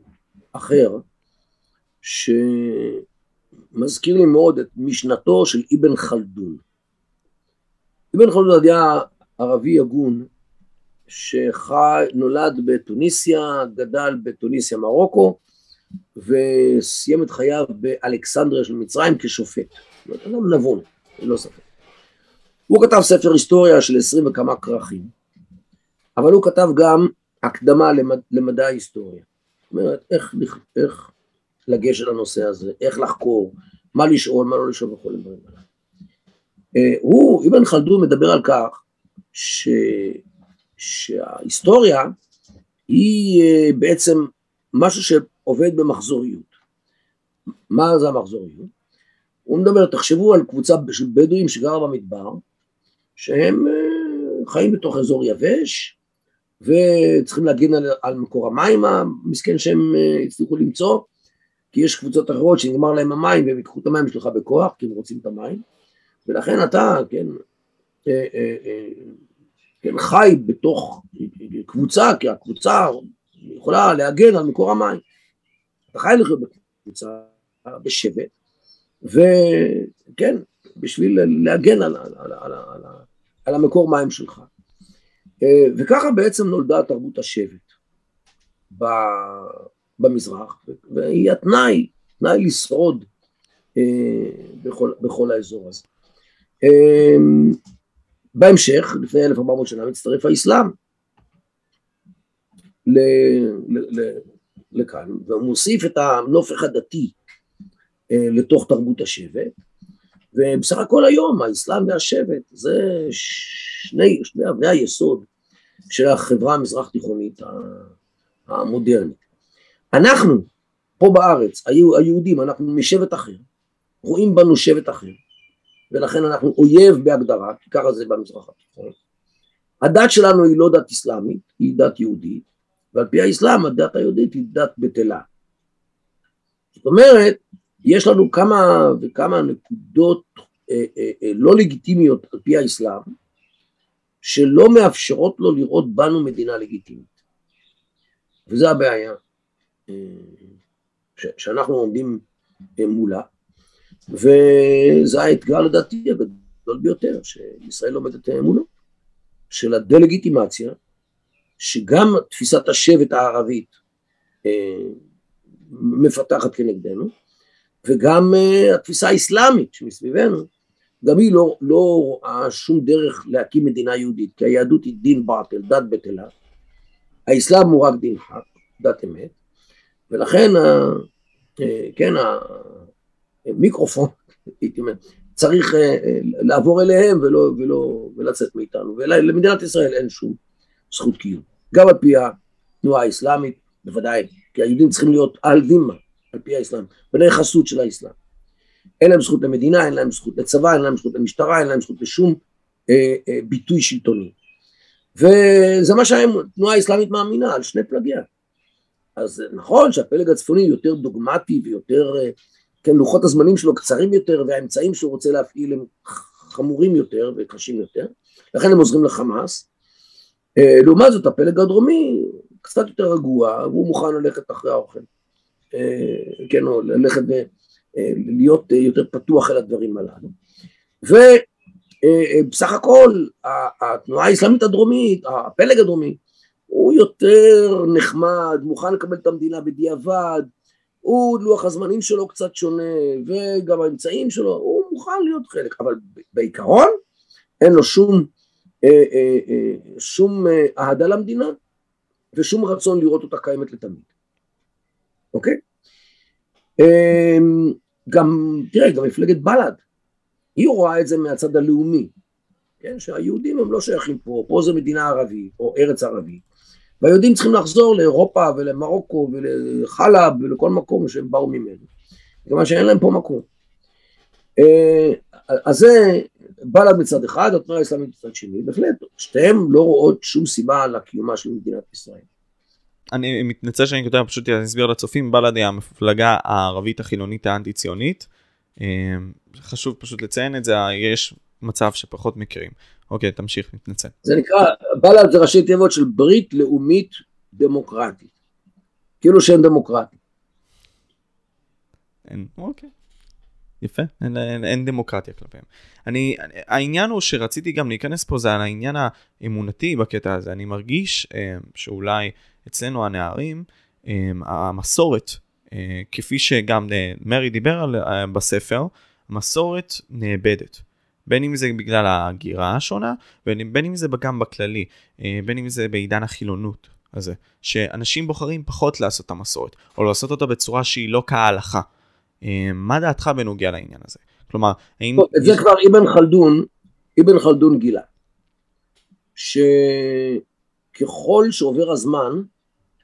[SPEAKER 2] אחר, שמזכיר לי מאוד את משנתו של אבן חלדון. אבן חלדון היה ערבי הגון שנולד בתוניסיה, גדל בתוניסיה מרוקו וסיים את חייו באלכסנדריה של מצרים כשופט. אדם נבון, ללא ספק. הוא כתב ספר היסטוריה של עשרים וכמה כרכים, אבל הוא כתב גם הקדמה למד, למדע ההיסטוריה. זאת אומרת, איך, איך לגשת לנושא הזה, איך לחקור, מה לשאול, מה לא לשאול וכל הדברים האלה. אה, הוא, אבן חלדון מדבר על כך ש, שההיסטוריה היא אה, בעצם משהו שעובד במחזוריות. מה זה המחזוריות? הוא מדבר, תחשבו על קבוצה של בדואים שגרה במדבר, שהם אה, חיים בתוך אזור יבש, וצריכים להגן על, על מקור המים המסכן שהם הצליחו למצוא, כי יש קבוצות אחרות שנגמר להם המים והם ייקחו את המים שלך בכוח, כי הם רוצים את המים, ולכן אתה, כן, אה, אה, אה, כן, חי בתוך קבוצה, כי הקבוצה יכולה להגן על מקור המים. אתה חי לחיות בקבוצה, בשבט, וכן, בשביל להגן על, על, על, על, על, על המקור מים שלך. וככה בעצם נולדה תרבות השבט במזרח, והיא התנאי, תנאי לשרוד בכל, בכל האזור הזה. אמ, בהמשך, לפני 1400 שנה, מצטרף האסלאם לכאן, והוא מוסיף את הנופך הדתי אה, לתוך תרבות השבט, ובסך הכל היום האסלאם והשבט זה שני, שני אבני היסוד של החברה המזרח תיכונית המודרנית. אנחנו, פה בארץ, היהודים, אנחנו משבט אחר, רואים בנו שבט אחר, ולכן אנחנו אויב בהגדרה, כי ככה זה במזרח התיכון. הדת שלנו היא לא דת אסלאמית, היא דת יהודית, ועל פי האסלאם הדת היהודית היא דת בטלה. זאת אומרת, יש לנו כמה וכמה נקודות אה, אה, אה, לא לגיטימיות על פי האסלאם, שלא מאפשרות לו לראות בנו מדינה לגיטימית. וזו הבעיה שאנחנו עומדים אה, מולה. וזה האתגר לדעתי הגדול ביותר שישראל עומדת מולו, של הדה-לגיטימציה, שגם תפיסת השבט הערבית אה, מפתחת כנגדנו, וגם אה, התפיסה האסלאמית שמסביבנו, גם היא לא, לא רואה שום דרך להקים מדינה יהודית, כי היהדות היא דין באטל, דת בטלה, האסלאם הוא רק דין חק, דת אמת, ולכן, אה, כן, מיקרופון, הייתי אומר, צריך אה, אה, לעבור אליהם ולא, ולא, ולצאת מאיתנו, ולמדינת ישראל אין שום זכות קיום. גם על פי התנועה האסלאמית, בוודאי, כי היהודים צריכים להיות על דימה, על פי האסלאם, בני חסות של האסלאם. אין להם זכות למדינה, אין להם זכות לצבא, אין להם זכות למשטרה, אין להם זכות לשום אה, אה, ביטוי שלטוני. וזה מה שהתנועה האסלאמית מאמינה, על שני פלגיה. אז נכון שהפלג הצפוני יותר דוגמטי ויותר אה, כן, לוחות הזמנים שלו קצרים יותר והאמצעים שהוא רוצה להפעיל הם חמורים יותר וקשים יותר, לכן הם עוזרים לחמאס. אה, לעומת זאת הפלג הדרומי קצת יותר רגוע והוא מוכן ללכת אחרי האוכל, אה, כן, או ללכת ולהיות אה, יותר פתוח אל הדברים הללו. ובסך הכל התנועה האסלאמית הדרומית, הפלג הדרומי, הוא יותר נחמד, מוכן לקבל את המדינה בדיעבד, הוא, לוח הזמנים שלו קצת שונה, וגם האמצעים שלו, הוא מוכן להיות חלק, אבל בעיקרון אין לו שום, אה, אה, אה, שום אה, אהדה למדינה ושום רצון לראות אותה קיימת לתמיד, אוקיי? אה, גם, תראה, גם מפלגת בל"ד, היא רואה את זה מהצד הלאומי, כן, שהיהודים הם לא שייכים פה, פה זה מדינה ערבית או ארץ ערבית, והיהודים צריכים לחזור לאירופה ולמרוקו ולחלב ולכל מקום שהם באו ממנו, כיוון שאין להם פה מקום. אה, אז זה בל"ד מצד אחד, התנועה האסלאמית מצד שני, בהחלט, שתיהן לא רואות שום סיבה לקיומה של מדינת ישראל.
[SPEAKER 1] אני מתנצל שאני כותב, פשוט אני אסביר לצופים, בל"ד היא המפלגה הערבית החילונית האנטי-ציונית. אה, חשוב פשוט לציין את זה, יש מצב שפחות מכירים. אוקיי, תמשיך, מתנצל.
[SPEAKER 2] זה נקרא, בל"ד זה ראשי תיבות של ברית לאומית דמוקרטית. כאילו שהם דמוקרטים.
[SPEAKER 1] אין, אוקיי. יפה, אין, אין, אין דמוקרטיה כלפיהם. אני, העניין הוא שרציתי גם להיכנס פה זה על העניין האמונתי בקטע הזה. אני מרגיש אה, שאולי אצלנו הנערים, אה, המסורת, אה, כפי שגם אה, מרי דיבר על, אה, בספר, המסורת נאבדת. בין אם זה בגלל ההגירה השונה, בין, בין אם זה גם בכללי, אה, בין אם זה בעידן החילונות הזה, שאנשים בוחרים פחות לעשות את המסורת, או לעשות אותה בצורה שהיא לא כהלכה. אה, מה דעתך בנוגע לעניין הזה? כלומר, האם...
[SPEAKER 2] את זה כבר אבן חלדון, אבן חלדון גילה, שככל שעובר הזמן,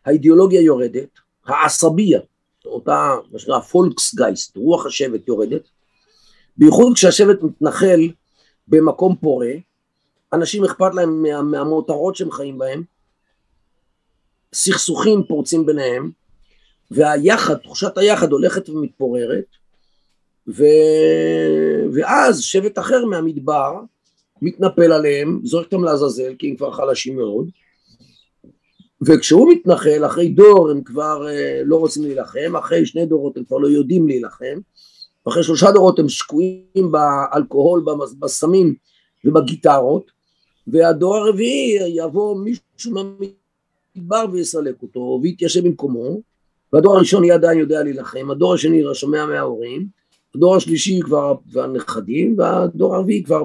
[SPEAKER 2] האידיאולוגיה יורדת, העשביה, אותה, מה שנקרא פולקסגייסט, רוח השבט יורדת, בייחוד כשהשבט מתנחל במקום פורה, אנשים אכפת להם מה, מהמותרות שהם חיים בהם, סכסוכים פורצים ביניהם, והיחד, תחושת היחד הולכת ומתפוררת, ו... ואז שבט אחר מהמדבר מתנפל עליהם, זורק אותם לעזאזל, כי הם כבר חלשים מאוד, וכשהוא מתנחל, אחרי דור הם כבר אה, לא רוצים להילחם, אחרי שני דורות הם כבר לא יודעים להילחם, ואחרי שלושה דורות הם שקועים באלכוהול, בסמים ובגיטרות, והדור הרביעי יבוא מישהו מהמדבר ויסלק אותו ויתיישב במקומו, והדור הראשון יהיה עדיין יודע להילחם, הדור השני שומע מההורים, הדור השלישי כבר והנכדים, והדור הרביעי כבר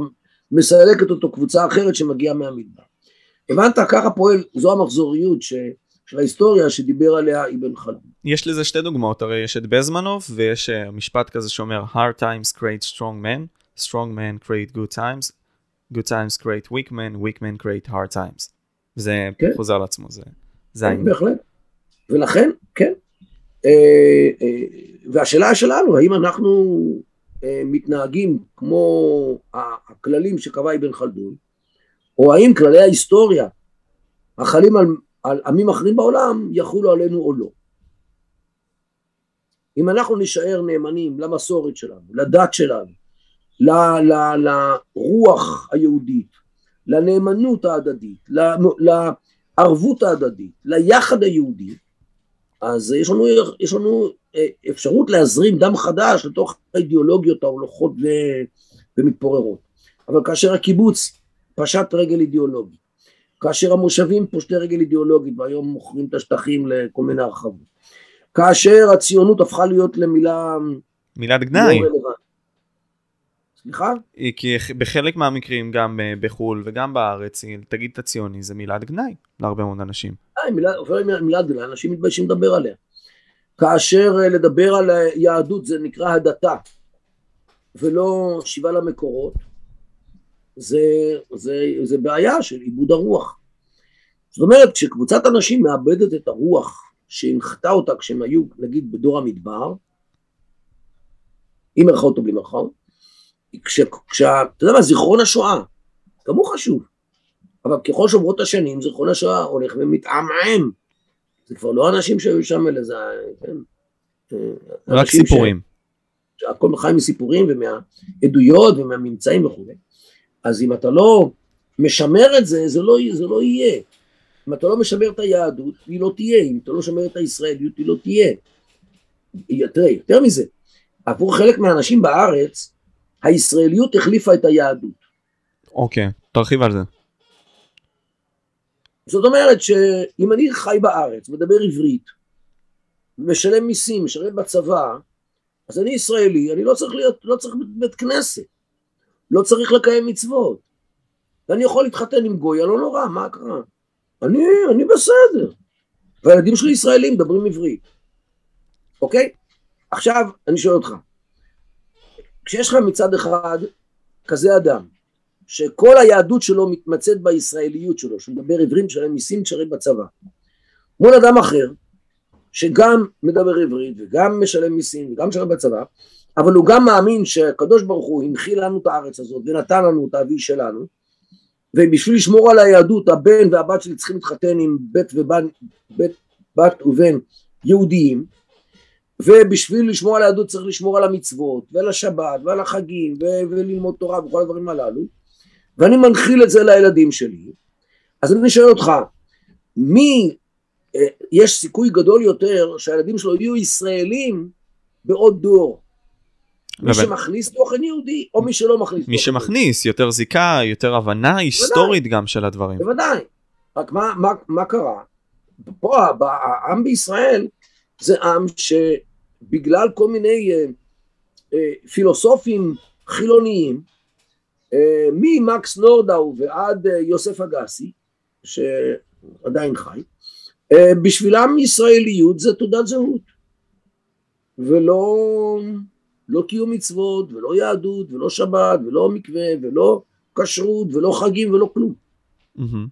[SPEAKER 2] מסלקת אותו קבוצה אחרת שמגיעה מהמדבר. הבנת? ככה פועל, זו המחזוריות ש... של ההיסטוריה שדיבר עליה אבן חלדון.
[SPEAKER 1] יש לזה שתי דוגמאות, הרי יש את בזמנוב ויש uh, משפט כזה שאומר hard times create strong men, strong men create good times, good times create weak men, weak men create hard times. זה כן. חוזר על עצמו, זה, זה
[SPEAKER 2] כן, העניין. בהחלט. ולכן, כן. אה, אה, והשאלה שלנו, האם אנחנו אה, מתנהגים כמו הכללים שקבע אבן חלדון, או האם כללי ההיסטוריה החלים על על עמים אחרים בעולם יחולו עלינו או לא. אם אנחנו נישאר נאמנים למסורת שלנו, לדת שלנו, ל, ל, לרוח היהודית, לנאמנות ההדדית, לערבות ההדדית, ליחד היהודי, אז יש לנו, יש לנו אה, אפשרות להזרים דם חדש לתוך האידיאולוגיות ההולכות ומתפוררות. אבל כאשר הקיבוץ פשט רגל אידיאולוגית, כאשר המושבים פושטי רגל אידיאולוגית והיום מוכרים את השטחים לכל מיני הרחבות. כאשר הציונות הפכה להיות למילה...
[SPEAKER 1] מילת גנאי. לא
[SPEAKER 2] סליחה?
[SPEAKER 1] כי בחלק מהמקרים גם אה, בחו"ל וגם בארץ, תגיד את הציוני, זה מילת גנאי להרבה מאוד אנשים.
[SPEAKER 2] אה, מילה, מילת גנאי, אנשים מתביישים לדבר עליה. כאשר אה, לדבר על יהדות זה נקרא הדתה, ולא שיבה למקורות, זה, זה, זה בעיה של עיבוד הרוח. זאת אומרת, כשקבוצת אנשים מאבדת את הרוח שהנחתה אותה כשהם היו, נגיד, בדור המדבר, עם מירכאות או בלי מירכאות, כש... כשה... אתה יודע מה, זיכרון השואה, גם הוא חשוב, אבל ככל שעוברות השנים, זיכרון השואה הולך ומתעמעם. זה כבר לא אנשים שהיו שם, אלא זה... כן,
[SPEAKER 1] רק סיפורים.
[SPEAKER 2] ש... שהכל חי מסיפורים ומהעדויות ומהממצאים וכו'. אז אם אתה לא משמר את זה, זה לא, זה לא יהיה. אם אתה לא משמר את היהדות, היא לא תהיה. אם אתה לא משמר את הישראליות, היא לא תהיה. תראה, יותר מזה, עבור חלק מהאנשים בארץ, הישראליות החליפה את היהדות.
[SPEAKER 1] אוקיי, okay, תרחיב על זה.
[SPEAKER 2] זאת אומרת שאם אני חי בארץ, מדבר עברית, משלם מיסים, משלם בצבא, אז אני ישראלי, אני לא צריך להיות, לא צריך בית כנסת, לא צריך לקיים מצוות. ואני יכול להתחתן עם גויה, לא נורא, מה קרה? אני, אני בסדר. והילדים שלי ישראלים, מדברים עברית. אוקיי? עכשיו, אני שואל אותך, כשיש לך מצד אחד כזה אדם, שכל היהדות שלו מתמצאת בישראליות שלו, שהוא מדבר עברים, משלם מיסים, משרת בצבא, מול אדם אחר, שגם מדבר עברית וגם משלם מיסים וגם משרת בצבא, אבל הוא גם מאמין שהקדוש ברוך הוא הנחיל לנו את הארץ הזאת ונתן לנו את האבי שלנו, ובשביל לשמור על היהדות הבן והבת שלי צריכים להתחתן עם בית ובן, בית, בת ובן יהודיים, ובשביל לשמור על היהדות צריך לשמור על המצוות ועל השבת ועל החגים ו- וללמוד תורה וכל הדברים הללו ואני מנחיל את זה לילדים שלי. אז אני שואל אותך מי אה, יש סיכוי גדול יותר שהילדים שלו יהיו ישראלים בעוד דור מי שמכניס תוכן יהודי או מי שלא מכניס
[SPEAKER 1] מי שמכניס יותר זיקה יותר הבנה היסטורית גם של הדברים.
[SPEAKER 2] בוודאי. רק מה, מה, מה קרה? פה העם בישראל זה עם ש... בגלל כל מיני אה, אה, פילוסופים חילוניים, אה, ממקס נורדאו ועד אה, יוסף אגסי, שעדיין חי, אה, בשבילם ישראליות זה תעודת זהות, ולא לא קיום מצוות, ולא יהדות, ולא שבת, ולא מקווה, ולא כשרות, ולא חגים, ולא כלום. Mm-hmm.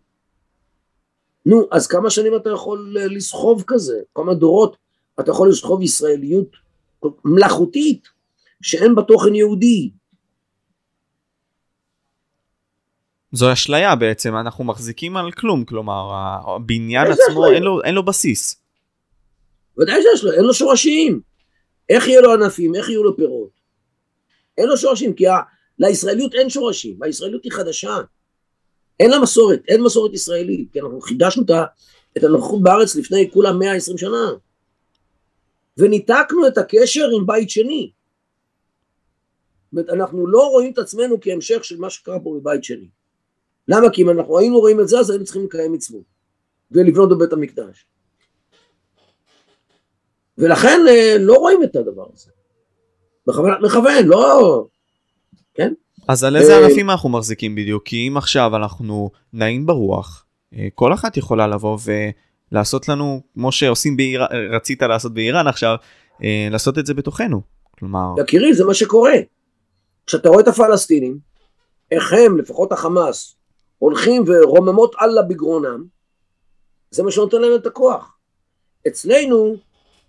[SPEAKER 2] נו, אז כמה שנים אתה יכול לסחוב כזה? כמה דורות אתה יכול לסחוב ישראליות מלאכותית שאין בה תוכן יהודי.
[SPEAKER 1] זו אשליה בעצם, אנחנו מחזיקים על כלום, כלומר הבניין עצמו אין לו, אין לו בסיס.
[SPEAKER 2] ודאי שיש לו, אין לו שורשים. איך יהיו לו ענפים, איך יהיו לו פירות? אין לו שורשים, כי ה... לישראליות אין שורשים, הישראליות היא חדשה. אין לה מסורת, אין מסורת ישראלית, כי אנחנו חידשנו את הנוכחות בארץ לפני כולה 120 שנה. וניתקנו את הקשר עם בית שני. זאת אומרת, אנחנו לא רואים את עצמנו כהמשך של מה שקרה פה בבית שני. למה? כי אם אנחנו היינו רואים את זה, אז היינו צריכים לקיים מצוות ולבנות בבית המקדש. ולכן אה, לא רואים את הדבר הזה. בכוונת מכוון, לא... כן?
[SPEAKER 1] אז על איזה אה, ענפים אנחנו מחזיקים בדיוק? כי אם עכשיו אנחנו נעים ברוח, אה, כל אחת יכולה לבוא ו... לעשות לנו, כמו שעושים באיראן, רצית לעשות באיראן עכשיו, לעשות את זה בתוכנו. כלומר...
[SPEAKER 2] יקירי, זה מה שקורה. כשאתה רואה את הפלסטינים, איך הם, לפחות החמאס, הולכים ורוממות אללה בגרונם, זה מה שנותן להם את הכוח. אצלנו,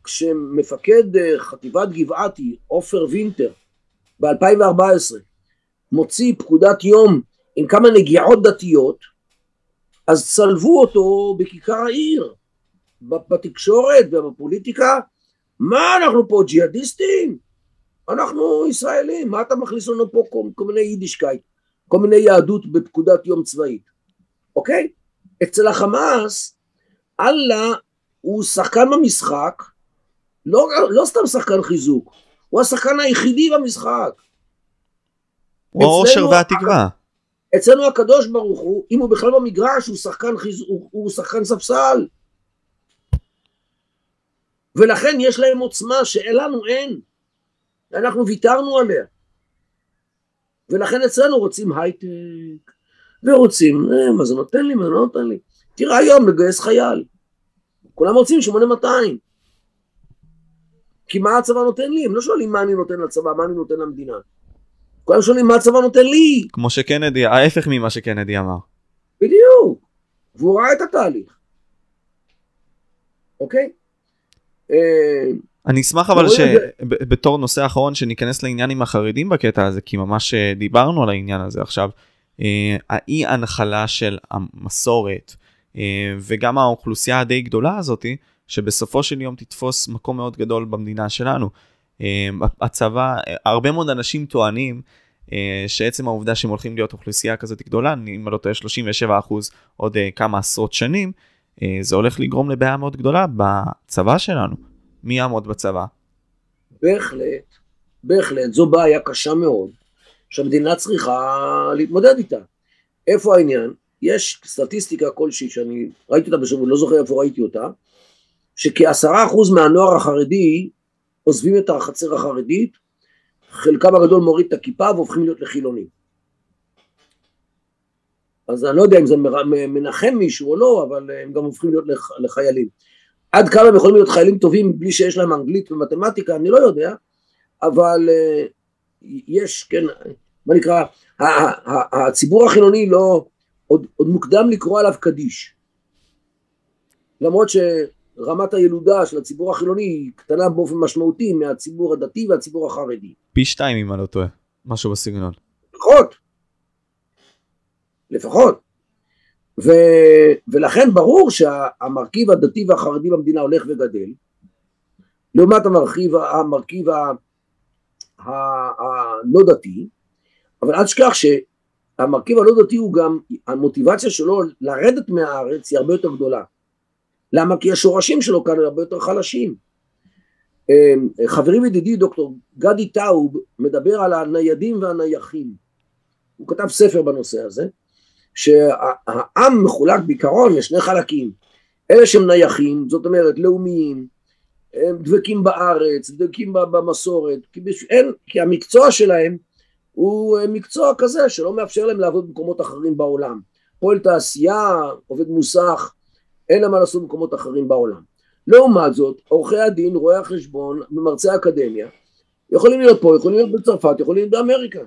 [SPEAKER 2] כשמפקד אה, חטיבת גבעתי, עופר וינטר, ב-2014, מוציא פקודת יום עם כמה נגיעות דתיות, אז צלבו אותו בכיכר העיר, בתקשורת ובפוליטיקה, מה אנחנו פה ג'יהאדיסטים? אנחנו ישראלים, מה אתה מכניס לנו פה כל, כל מיני יידישקייט, כל מיני יהדות בפקודת יום צבאית, אוקיי? אצל החמאס, אללה הוא שחקן במשחק, לא, לא סתם שחקן חיזוק, הוא השחקן היחידי במשחק.
[SPEAKER 1] הוא האושר והתקווה.
[SPEAKER 2] אצלנו הקדוש ברוך הוא, אם הוא בכלל במגרש, הוא שחקן, חיז... הוא, הוא שחקן ספסל. ולכן יש להם עוצמה שלנו אין. אנחנו ויתרנו עליה. ולכן אצלנו רוצים הייטק, ורוצים, אה, מה זה נותן לי, מה זה לא נותן לי. תראה היום לגייס חייל. כולם רוצים 8200. כי מה הצבא נותן לי? הם לא שואלים מה אני נותן לצבא, מה אני נותן למדינה. כולם שואלים מה הצבא נותן לי.
[SPEAKER 1] כמו שקנדי, ההפך ממה שקנדי אמר.
[SPEAKER 2] בדיוק. והוא ראה את התהליך. אוקיי?
[SPEAKER 1] אה, אני אשמח אבל שבתור נושא אחרון שניכנס לעניין עם החרדים בקטע הזה, כי ממש אה, דיברנו על העניין הזה עכשיו. אה, האי הנחלה של המסורת וגם האוכלוסייה הדי גדולה הזאתי, שבסופו של יום תתפוס מקום מאוד גדול במדינה שלנו. אמ, הצבא, הרבה מאוד אנשים טוענים אה, שעצם העובדה שהם הולכים להיות אוכלוסייה כזאת גדולה, אם לא טועה 37 אחוז עוד אה, כמה עשרות שנים, אה, זה הולך לגרום לבעיה מאוד גדולה בצבא שלנו. מי יעמוד בצבא?
[SPEAKER 2] בהחלט, בהחלט, זו בעיה קשה מאוד, שהמדינה צריכה להתמודד איתה. איפה העניין? יש סטטיסטיקה כלשהי שאני ראיתי אותה בשבוע, לא זוכר איפה ראיתי אותה, שכעשרה אחוז מהנוער החרדי עוזבים את החצר החרדית, חלקם הגדול מוריד את הכיפה והופכים להיות לחילונים. אז אני לא יודע אם זה מנחם מישהו או לא, אבל הם גם הופכים להיות לח, לחיילים. עד כמה הם יכולים להיות חיילים טובים בלי שיש להם אנגלית ומתמטיקה, אני לא יודע, אבל אה, יש, כן, מה נקרא, הציבור החילוני לא, עוד, עוד מוקדם לקרוא עליו קדיש. למרות שרמת הילודה של הציבור החילוני היא קטנה באופן משמעותי מהציבור הדתי והציבור החרדי.
[SPEAKER 1] פי שתיים אם אני לא טועה, משהו בסגנון.
[SPEAKER 2] לפחות. לפחות. ו, ולכן ברור שהמרכיב הדתי והחרדי במדינה הולך וגדל, לעומת המרכיב, המרכיב הלא דתי, אבל אל תשכח שהמרכיב הלא דתי הוא גם, המוטיבציה שלו לרדת מהארץ היא הרבה יותר גדולה. למה? כי השורשים שלו כאן הרבה יותר חלשים. אמ, חברי וידידי דוקטור גדי טאוב מדבר על הניידים והנייחים. הוא כתב ספר בנושא הזה, שהעם מחולק בעיקרון לשני חלקים. אלה שהם נייחים, זאת אומרת לאומיים, הם דבקים בארץ, דבקים במסורת, כי, אין, כי המקצוע שלהם הוא מקצוע כזה שלא מאפשר להם לעבוד במקומות אחרים בעולם. פועל תעשייה, עובד מוסך, אין להם מה לעשות במקומות אחרים בעולם. לעומת זאת, עורכי הדין, רואי החשבון, מרצי האקדמיה, יכולים להיות פה, יכולים להיות בצרפת, יכולים להיות באמריקה.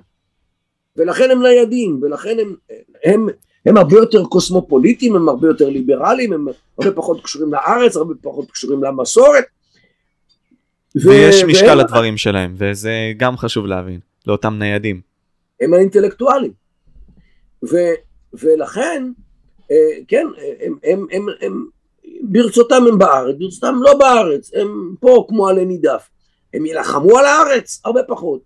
[SPEAKER 2] ולכן הם ניידים, ולכן הם, הם, הם הרבה יותר קוסמופוליטיים, הם הרבה יותר ליברליים, הם הרבה פחות קשורים לארץ, הרבה פחות קשורים למסורת.
[SPEAKER 1] ויש ו- משקל והם... לדברים שלהם, וזה גם חשוב להבין, לאותם ניידים.
[SPEAKER 2] הם האינטלקטואלים. ו- ולכן, כן, הם, הם, הם, הם, ברצותם הם בארץ, ברצותם לא בארץ, הם פה כמו עלי נידף. הם יילחמו על הארץ? הרבה פחות.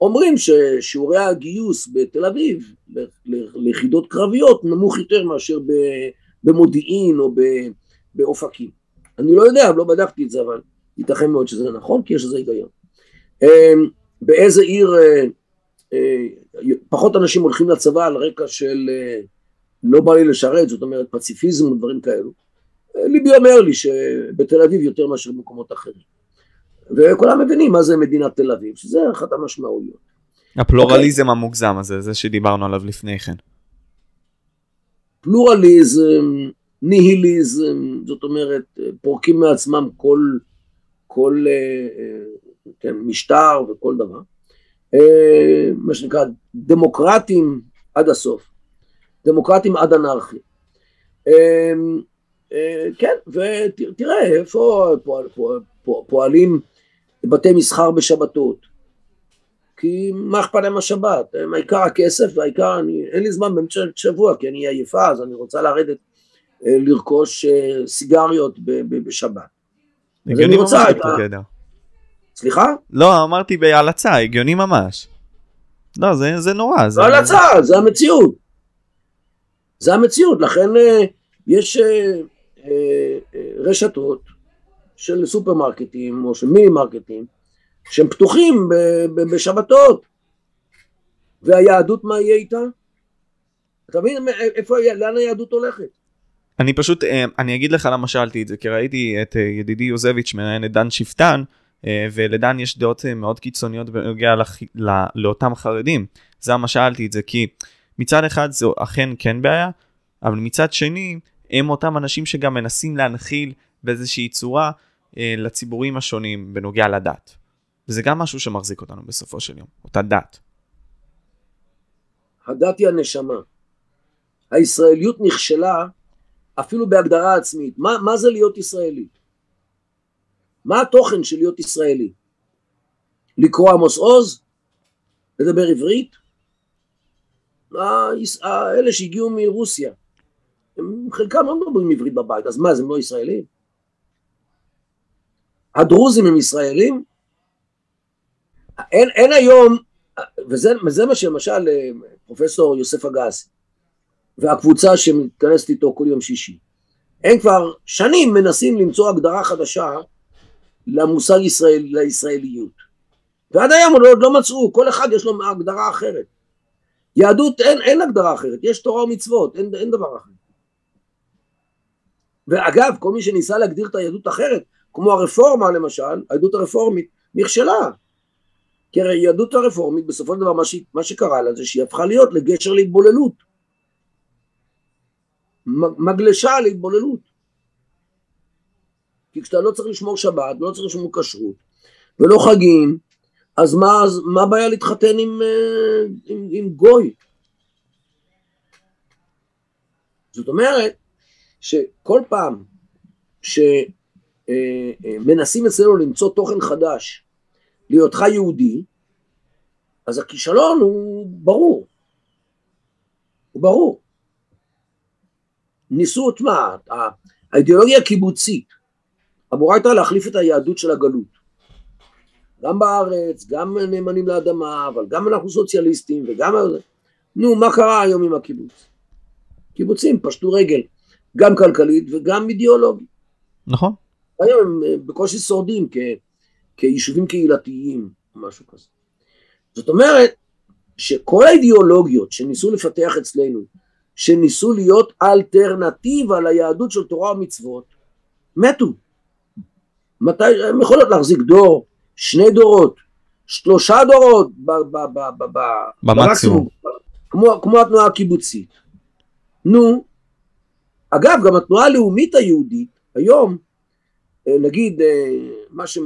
[SPEAKER 2] אומרים ששיעורי הגיוס בתל אביב ליחידות קרביות נמוך יותר מאשר במודיעין או באופקים. אני לא יודע, לא בדקתי את זה, אבל ייתכן מאוד שזה נכון, כי יש לזה היגיון. אמ, באיזה עיר אה, אה, פחות אנשים הולכים לצבא על רקע של אה, לא בא לי לשרת, זאת אומרת פציפיזם ודברים כאלו. ליבי אומר לי שבתל אביב יותר מאשר במקומות אחרים. וכולם מבינים מה זה מדינת תל אביב, שזה אחת המשמעויות.
[SPEAKER 1] הפלורליזם okay. המוגזם הזה, זה שדיברנו עליו לפני כן.
[SPEAKER 2] פלורליזם, ניהיליזם, זאת אומרת, פורקים מעצמם כל, כל אה, אה, כן, משטר וכל דבר. אה, מה שנקרא דמוקרטים עד הסוף, דמוקרטים עד אנרכיה. כן, ותראה איפה פועל, פועל, פועלים בתי מסחר בשבתות. כי מה אכפת להם השבת? העיקר הכסף והעיקר, אני, אין לי זמן באמצע שבוע כי אני עייפה אז אני רוצה לרדת אה, לרכוש אה, סיגריות בשבת.
[SPEAKER 1] הגיוני ממש בגדר.
[SPEAKER 2] סליחה?
[SPEAKER 1] לא, אמרתי בהלצה, הגיוני ממש. לא, זה, זה נורא.
[SPEAKER 2] זה הלצה, זה המציאות. זה המציאות, לכן אה, יש רשתות של סופרמרקטים או של מיני מרקטים שהם פתוחים בשבתות והיהדות מה יהיה איתה? אתה מבין איפה, לאן היהדות הולכת?
[SPEAKER 1] אני פשוט, אה, אני אגיד לך למה שאלתי את זה, כי ראיתי את אה, ידידי יוזביץ' מראיין את דן שפטן, אה, ולדן יש דעות מאוד קיצוניות בנוגע. לאותם חרדים. זה למה שאלתי את זה, כי מצד אחד זו אכן כן בעיה, אבל מצד שני, הם אותם אנשים שגם מנסים להנחיל באיזושהי צורה אה, לציבורים השונים בנוגע לדת. וזה גם משהו שמחזיק אותנו בסופו של יום, אותה דת.
[SPEAKER 2] הדת היא הנשמה. הישראליות נכשלה אפילו בהגדרה עצמית. מה, מה זה להיות ישראלי? מה התוכן של להיות ישראלי? לקרוא עמוס עוז? לדבר עברית? אלה שהגיעו מרוסיה, הם חלקם לא מדברים עברית בבית, אז מה, אז הם לא ישראלים? הדרוזים הם ישראלים? אין, אין היום, וזה, וזה מה שלמשל אה, פרופסור יוסף אגסי והקבוצה שמתכנסת איתו כל יום שישי, הם כבר שנים מנסים למצוא הגדרה חדשה למושג ישראל, לישראליות. ועד היום עוד לא מצאו, כל אחד יש לו הגדרה אחרת. יהדות אין, אין הגדרה אחרת, יש תורה ומצוות, אין, אין דבר אחר. ואגב, כל מי שניסה להגדיר את היהדות אחרת, כמו הרפורמה למשל, היהדות הרפורמית, נכשלה. כי הרי היהדות הרפורמית, בסופו של דבר, מה, ש... מה שקרה לה זה שהיא הפכה להיות לגשר להתבוללות. מגלשה להתבוללות. כי כשאתה לא צריך לשמור שבת, ולא צריך לשמור כשרות, ולא חגים, אז מה, אז מה הבעיה להתחתן עם, אה, עם, עם גוי? זאת אומרת שכל פעם שמנסים אה, אה, אצלנו למצוא תוכן חדש להיותך יהודי, אז הכישלון הוא ברור. הוא ברור. ניסו את מה? האידיאולוגיה הקיבוצית אמורה הייתה להחליף את היהדות של הגלות. גם בארץ, גם נאמנים לאדמה, אבל גם אנחנו סוציאליסטים וגם... נו, מה קרה היום עם הקיבוץ? קיבוצים פשטו רגל, גם כלכלית וגם אידיאולוגית.
[SPEAKER 1] נכון.
[SPEAKER 2] היום הם אה, בקושי שורדים כ... כיישובים קהילתיים, משהו כזה. זאת אומרת שכל האידיאולוגיות שניסו לפתח אצלנו, שניסו להיות אלטרנטיבה ליהדות של תורה ומצוות, מתו. מתי, הם יכולות להחזיק דור, שני דורות, שלושה דורות
[SPEAKER 1] במקסימום,
[SPEAKER 2] כמו, כמו התנועה הקיבוצית. נו, אגב, גם התנועה הלאומית היהודית, היום, אה, נגיד, אה, מה, ש,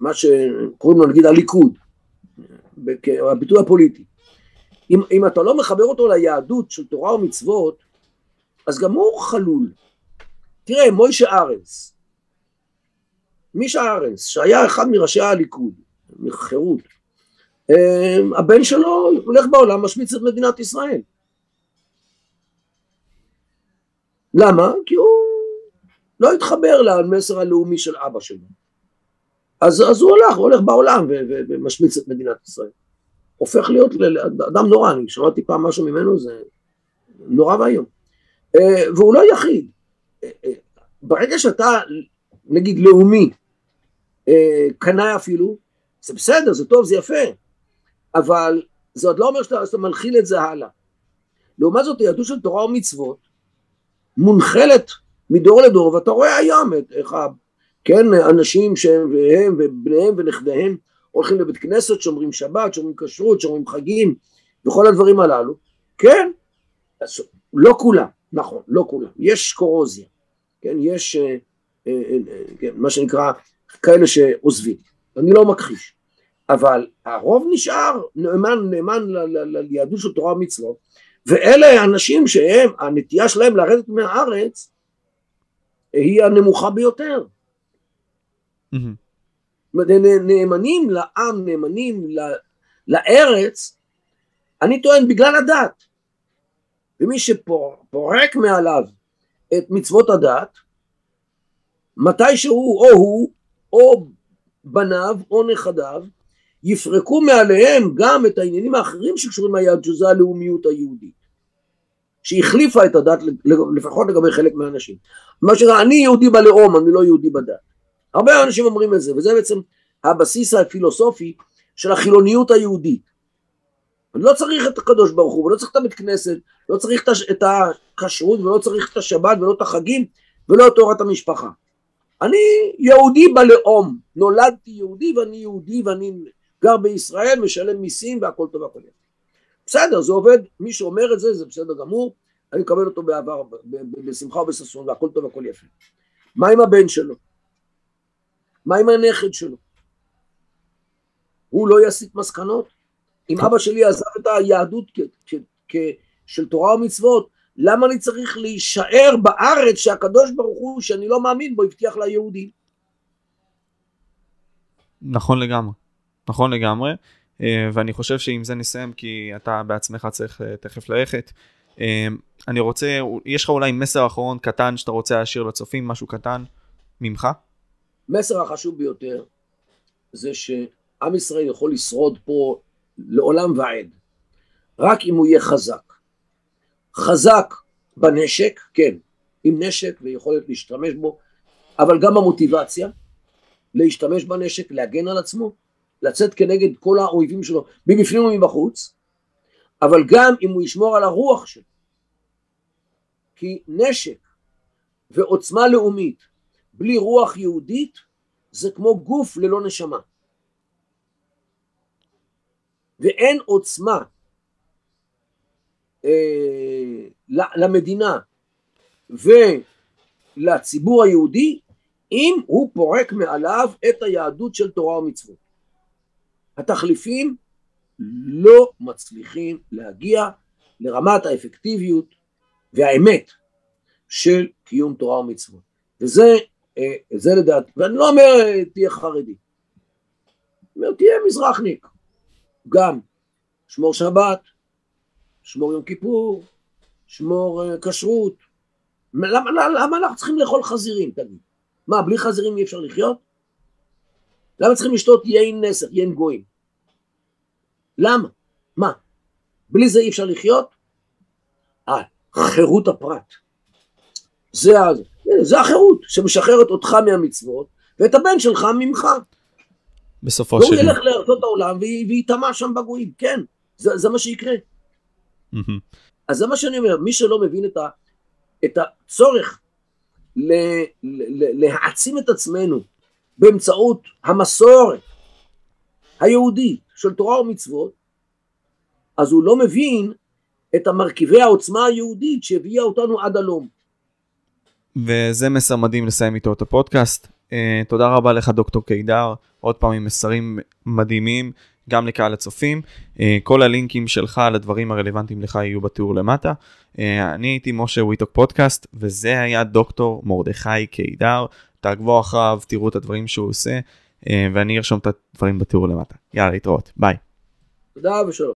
[SPEAKER 2] מה שקוראים לו נגיד הליכוד, הביטוי הפוליטי, אם, אם אתה לא מחבר אותו ליהדות של תורה ומצוות, אז גם הוא חלול. תראה, מוישה ארנס, מישה ארנס, שהיה אחד מראשי הליכוד, מחירות, אה, הבן שלו הולך בעולם, משמיץ את מדינת ישראל. למה? כי הוא לא התחבר למסר הלאומי של אבא שלו. אז, אז הוא הולך, הוא הולך בעולם ומשמיץ את מדינת ישראל. הופך להיות אדם נורא, אני שמעתי פעם משהו ממנו, זה נורא ואיום. אה, והוא לא יחיד. אה, ברגע שאתה, נגיד, לאומי, אה, קנאי אפילו, זה בסדר, זה טוב, זה יפה, אבל זה עוד לא אומר שאתה, שאתה מנחיל את זה הלאה. לעומת זאת, היהדות של תורה ומצוות מונחלת מדור לדור, ואתה רואה היום את איך, כן, אנשים שהם והם ובניהם ונכדיהם הולכים לבית כנסת, שומרים שבת, שומרים כשרות, שומרים חגים, וכל הדברים הללו, כן, לא כולם, נכון, לא כולם, יש קורוזיה, כן, יש אה, אה, אה, כן, מה שנקרא כאלה שעוזבים, אני לא מכחיש, אבל הרוב נשאר נאמן, נאמן ליהדות של תורה ומצוות, ואלה האנשים שהם, הנטייה שלהם לרדת מהארץ היא הנמוכה ביותר. נאמנים לעם, נאמנים לארץ, אני טוען בגלל הדת. ומי שפורק מעליו את מצוות הדת, מתי שהוא או הוא או בניו או נכדיו יפרקו מעליהם גם את העניינים האחרים שקשורים ליהדות, שזה הלאומיות היהודית, שהחליפה את הדת לפחות לגבי חלק מהאנשים. מה שנראה, אני יהודי בלאום, אני לא יהודי בדת. הרבה אנשים אומרים את זה, וזה בעצם הבסיס הפילוסופי של החילוניות היהודית. אני לא צריך את הקדוש ברוך הוא, ולא צריך את הבית כנסת, לא צריך את הכשרות, ולא צריך את השבת, ולא את החגים, ולא את תורת המשפחה. אני יהודי בלאום, נולדתי יהודי ואני יהודי ואני גר בישראל, משלם מיסים והכל טוב והכל יפה. בסדר, זה עובד, מי שאומר את זה, זה בסדר גמור, אני מקבל אותו בעבר, בשמחה ובששון והכל טוב והכל יפה. מה עם הבן שלו? מה עם הנכד שלו? הוא לא יסיק מסקנות? אם אבא שלי עזב את היהדות של תורה ומצוות, למה אני צריך להישאר בארץ שהקדוש ברוך הוא, שאני לא מאמין בו, הבטיח ליהודים?
[SPEAKER 1] נכון לגמרי, נכון לגמרי, אה, ואני חושב שעם זה נסיים, כי אתה בעצמך צריך אה, תכף ללכת. אה, אני רוצה, יש לך אולי מסר אחרון קטן שאתה רוצה להשאיר לצופים, משהו קטן ממך?
[SPEAKER 2] מסר החשוב ביותר זה שעם ישראל יכול לשרוד פה לעולם ועד, רק אם הוא יהיה חזק. חזק בנשק, כן, עם נשק ויכולת להשתמש בו, אבל גם המוטיבציה להשתמש בנשק, להגן על עצמו, לצאת כנגד כל האויבים שלו, מבפנים ומבחוץ, אבל גם אם הוא ישמור על הרוח שלו. כי נשק ועוצמה לאומית בלי רוח יהודית זה כמו גוף ללא נשמה. ואין עוצמה אה, למדינה ולציבור היהודי אם הוא פורק מעליו את היהדות של תורה ומצוות. התחליפים לא מצליחים להגיע לרמת האפקטיביות והאמת של קיום תורה ומצוות. וזה אה, זה לדעת, ואני לא אומר תהיה חרדי, אני אומר תהיה מזרחניק, גם שמור שבת, שמור יום כיפור, שמור אה, כשרות, למה, למה, למה אנחנו צריכים לאכול חזירים תגיד? מה בלי חזירים אי אפשר לחיות? למה צריכים לשתות יין נסר, יין גויים? למה? מה? בלי זה אי אפשר לחיות? אה, חירות הפרט. זה, זה החירות שמשחררת אותך מהמצוות ואת הבן שלך ממך.
[SPEAKER 1] בסופו של
[SPEAKER 2] יום. והוא ילך לארצות העולם וייטמע שם בגויים, כן, זה, זה מה שיקרה. אז זה מה שאני אומר, מי שלא מבין את, ה, את הצורך ל, ל, להעצים את עצמנו באמצעות המסורת היהודית של תורה ומצוות, אז הוא לא מבין את המרכיבי העוצמה היהודית שהביאה אותנו עד הלום.
[SPEAKER 1] וזה מסר מדהים לסיים איתו את הפודקאסט. Uh, תודה רבה לך דוקטור קידר, עוד פעם עם מסרים מדהימים, גם לקהל הצופים. Uh, כל הלינקים שלך לדברים הרלוונטיים לך יהיו בתיאור למטה. Uh, אני הייתי משה וויטוק פודקאסט, וזה היה דוקטור מרדכי קידר. תעקבו אחריו, תראו את הדברים שהוא עושה, uh, ואני ארשום את הדברים בתיאור למטה. יאללה, להתראות, ביי.
[SPEAKER 2] תודה ושלום.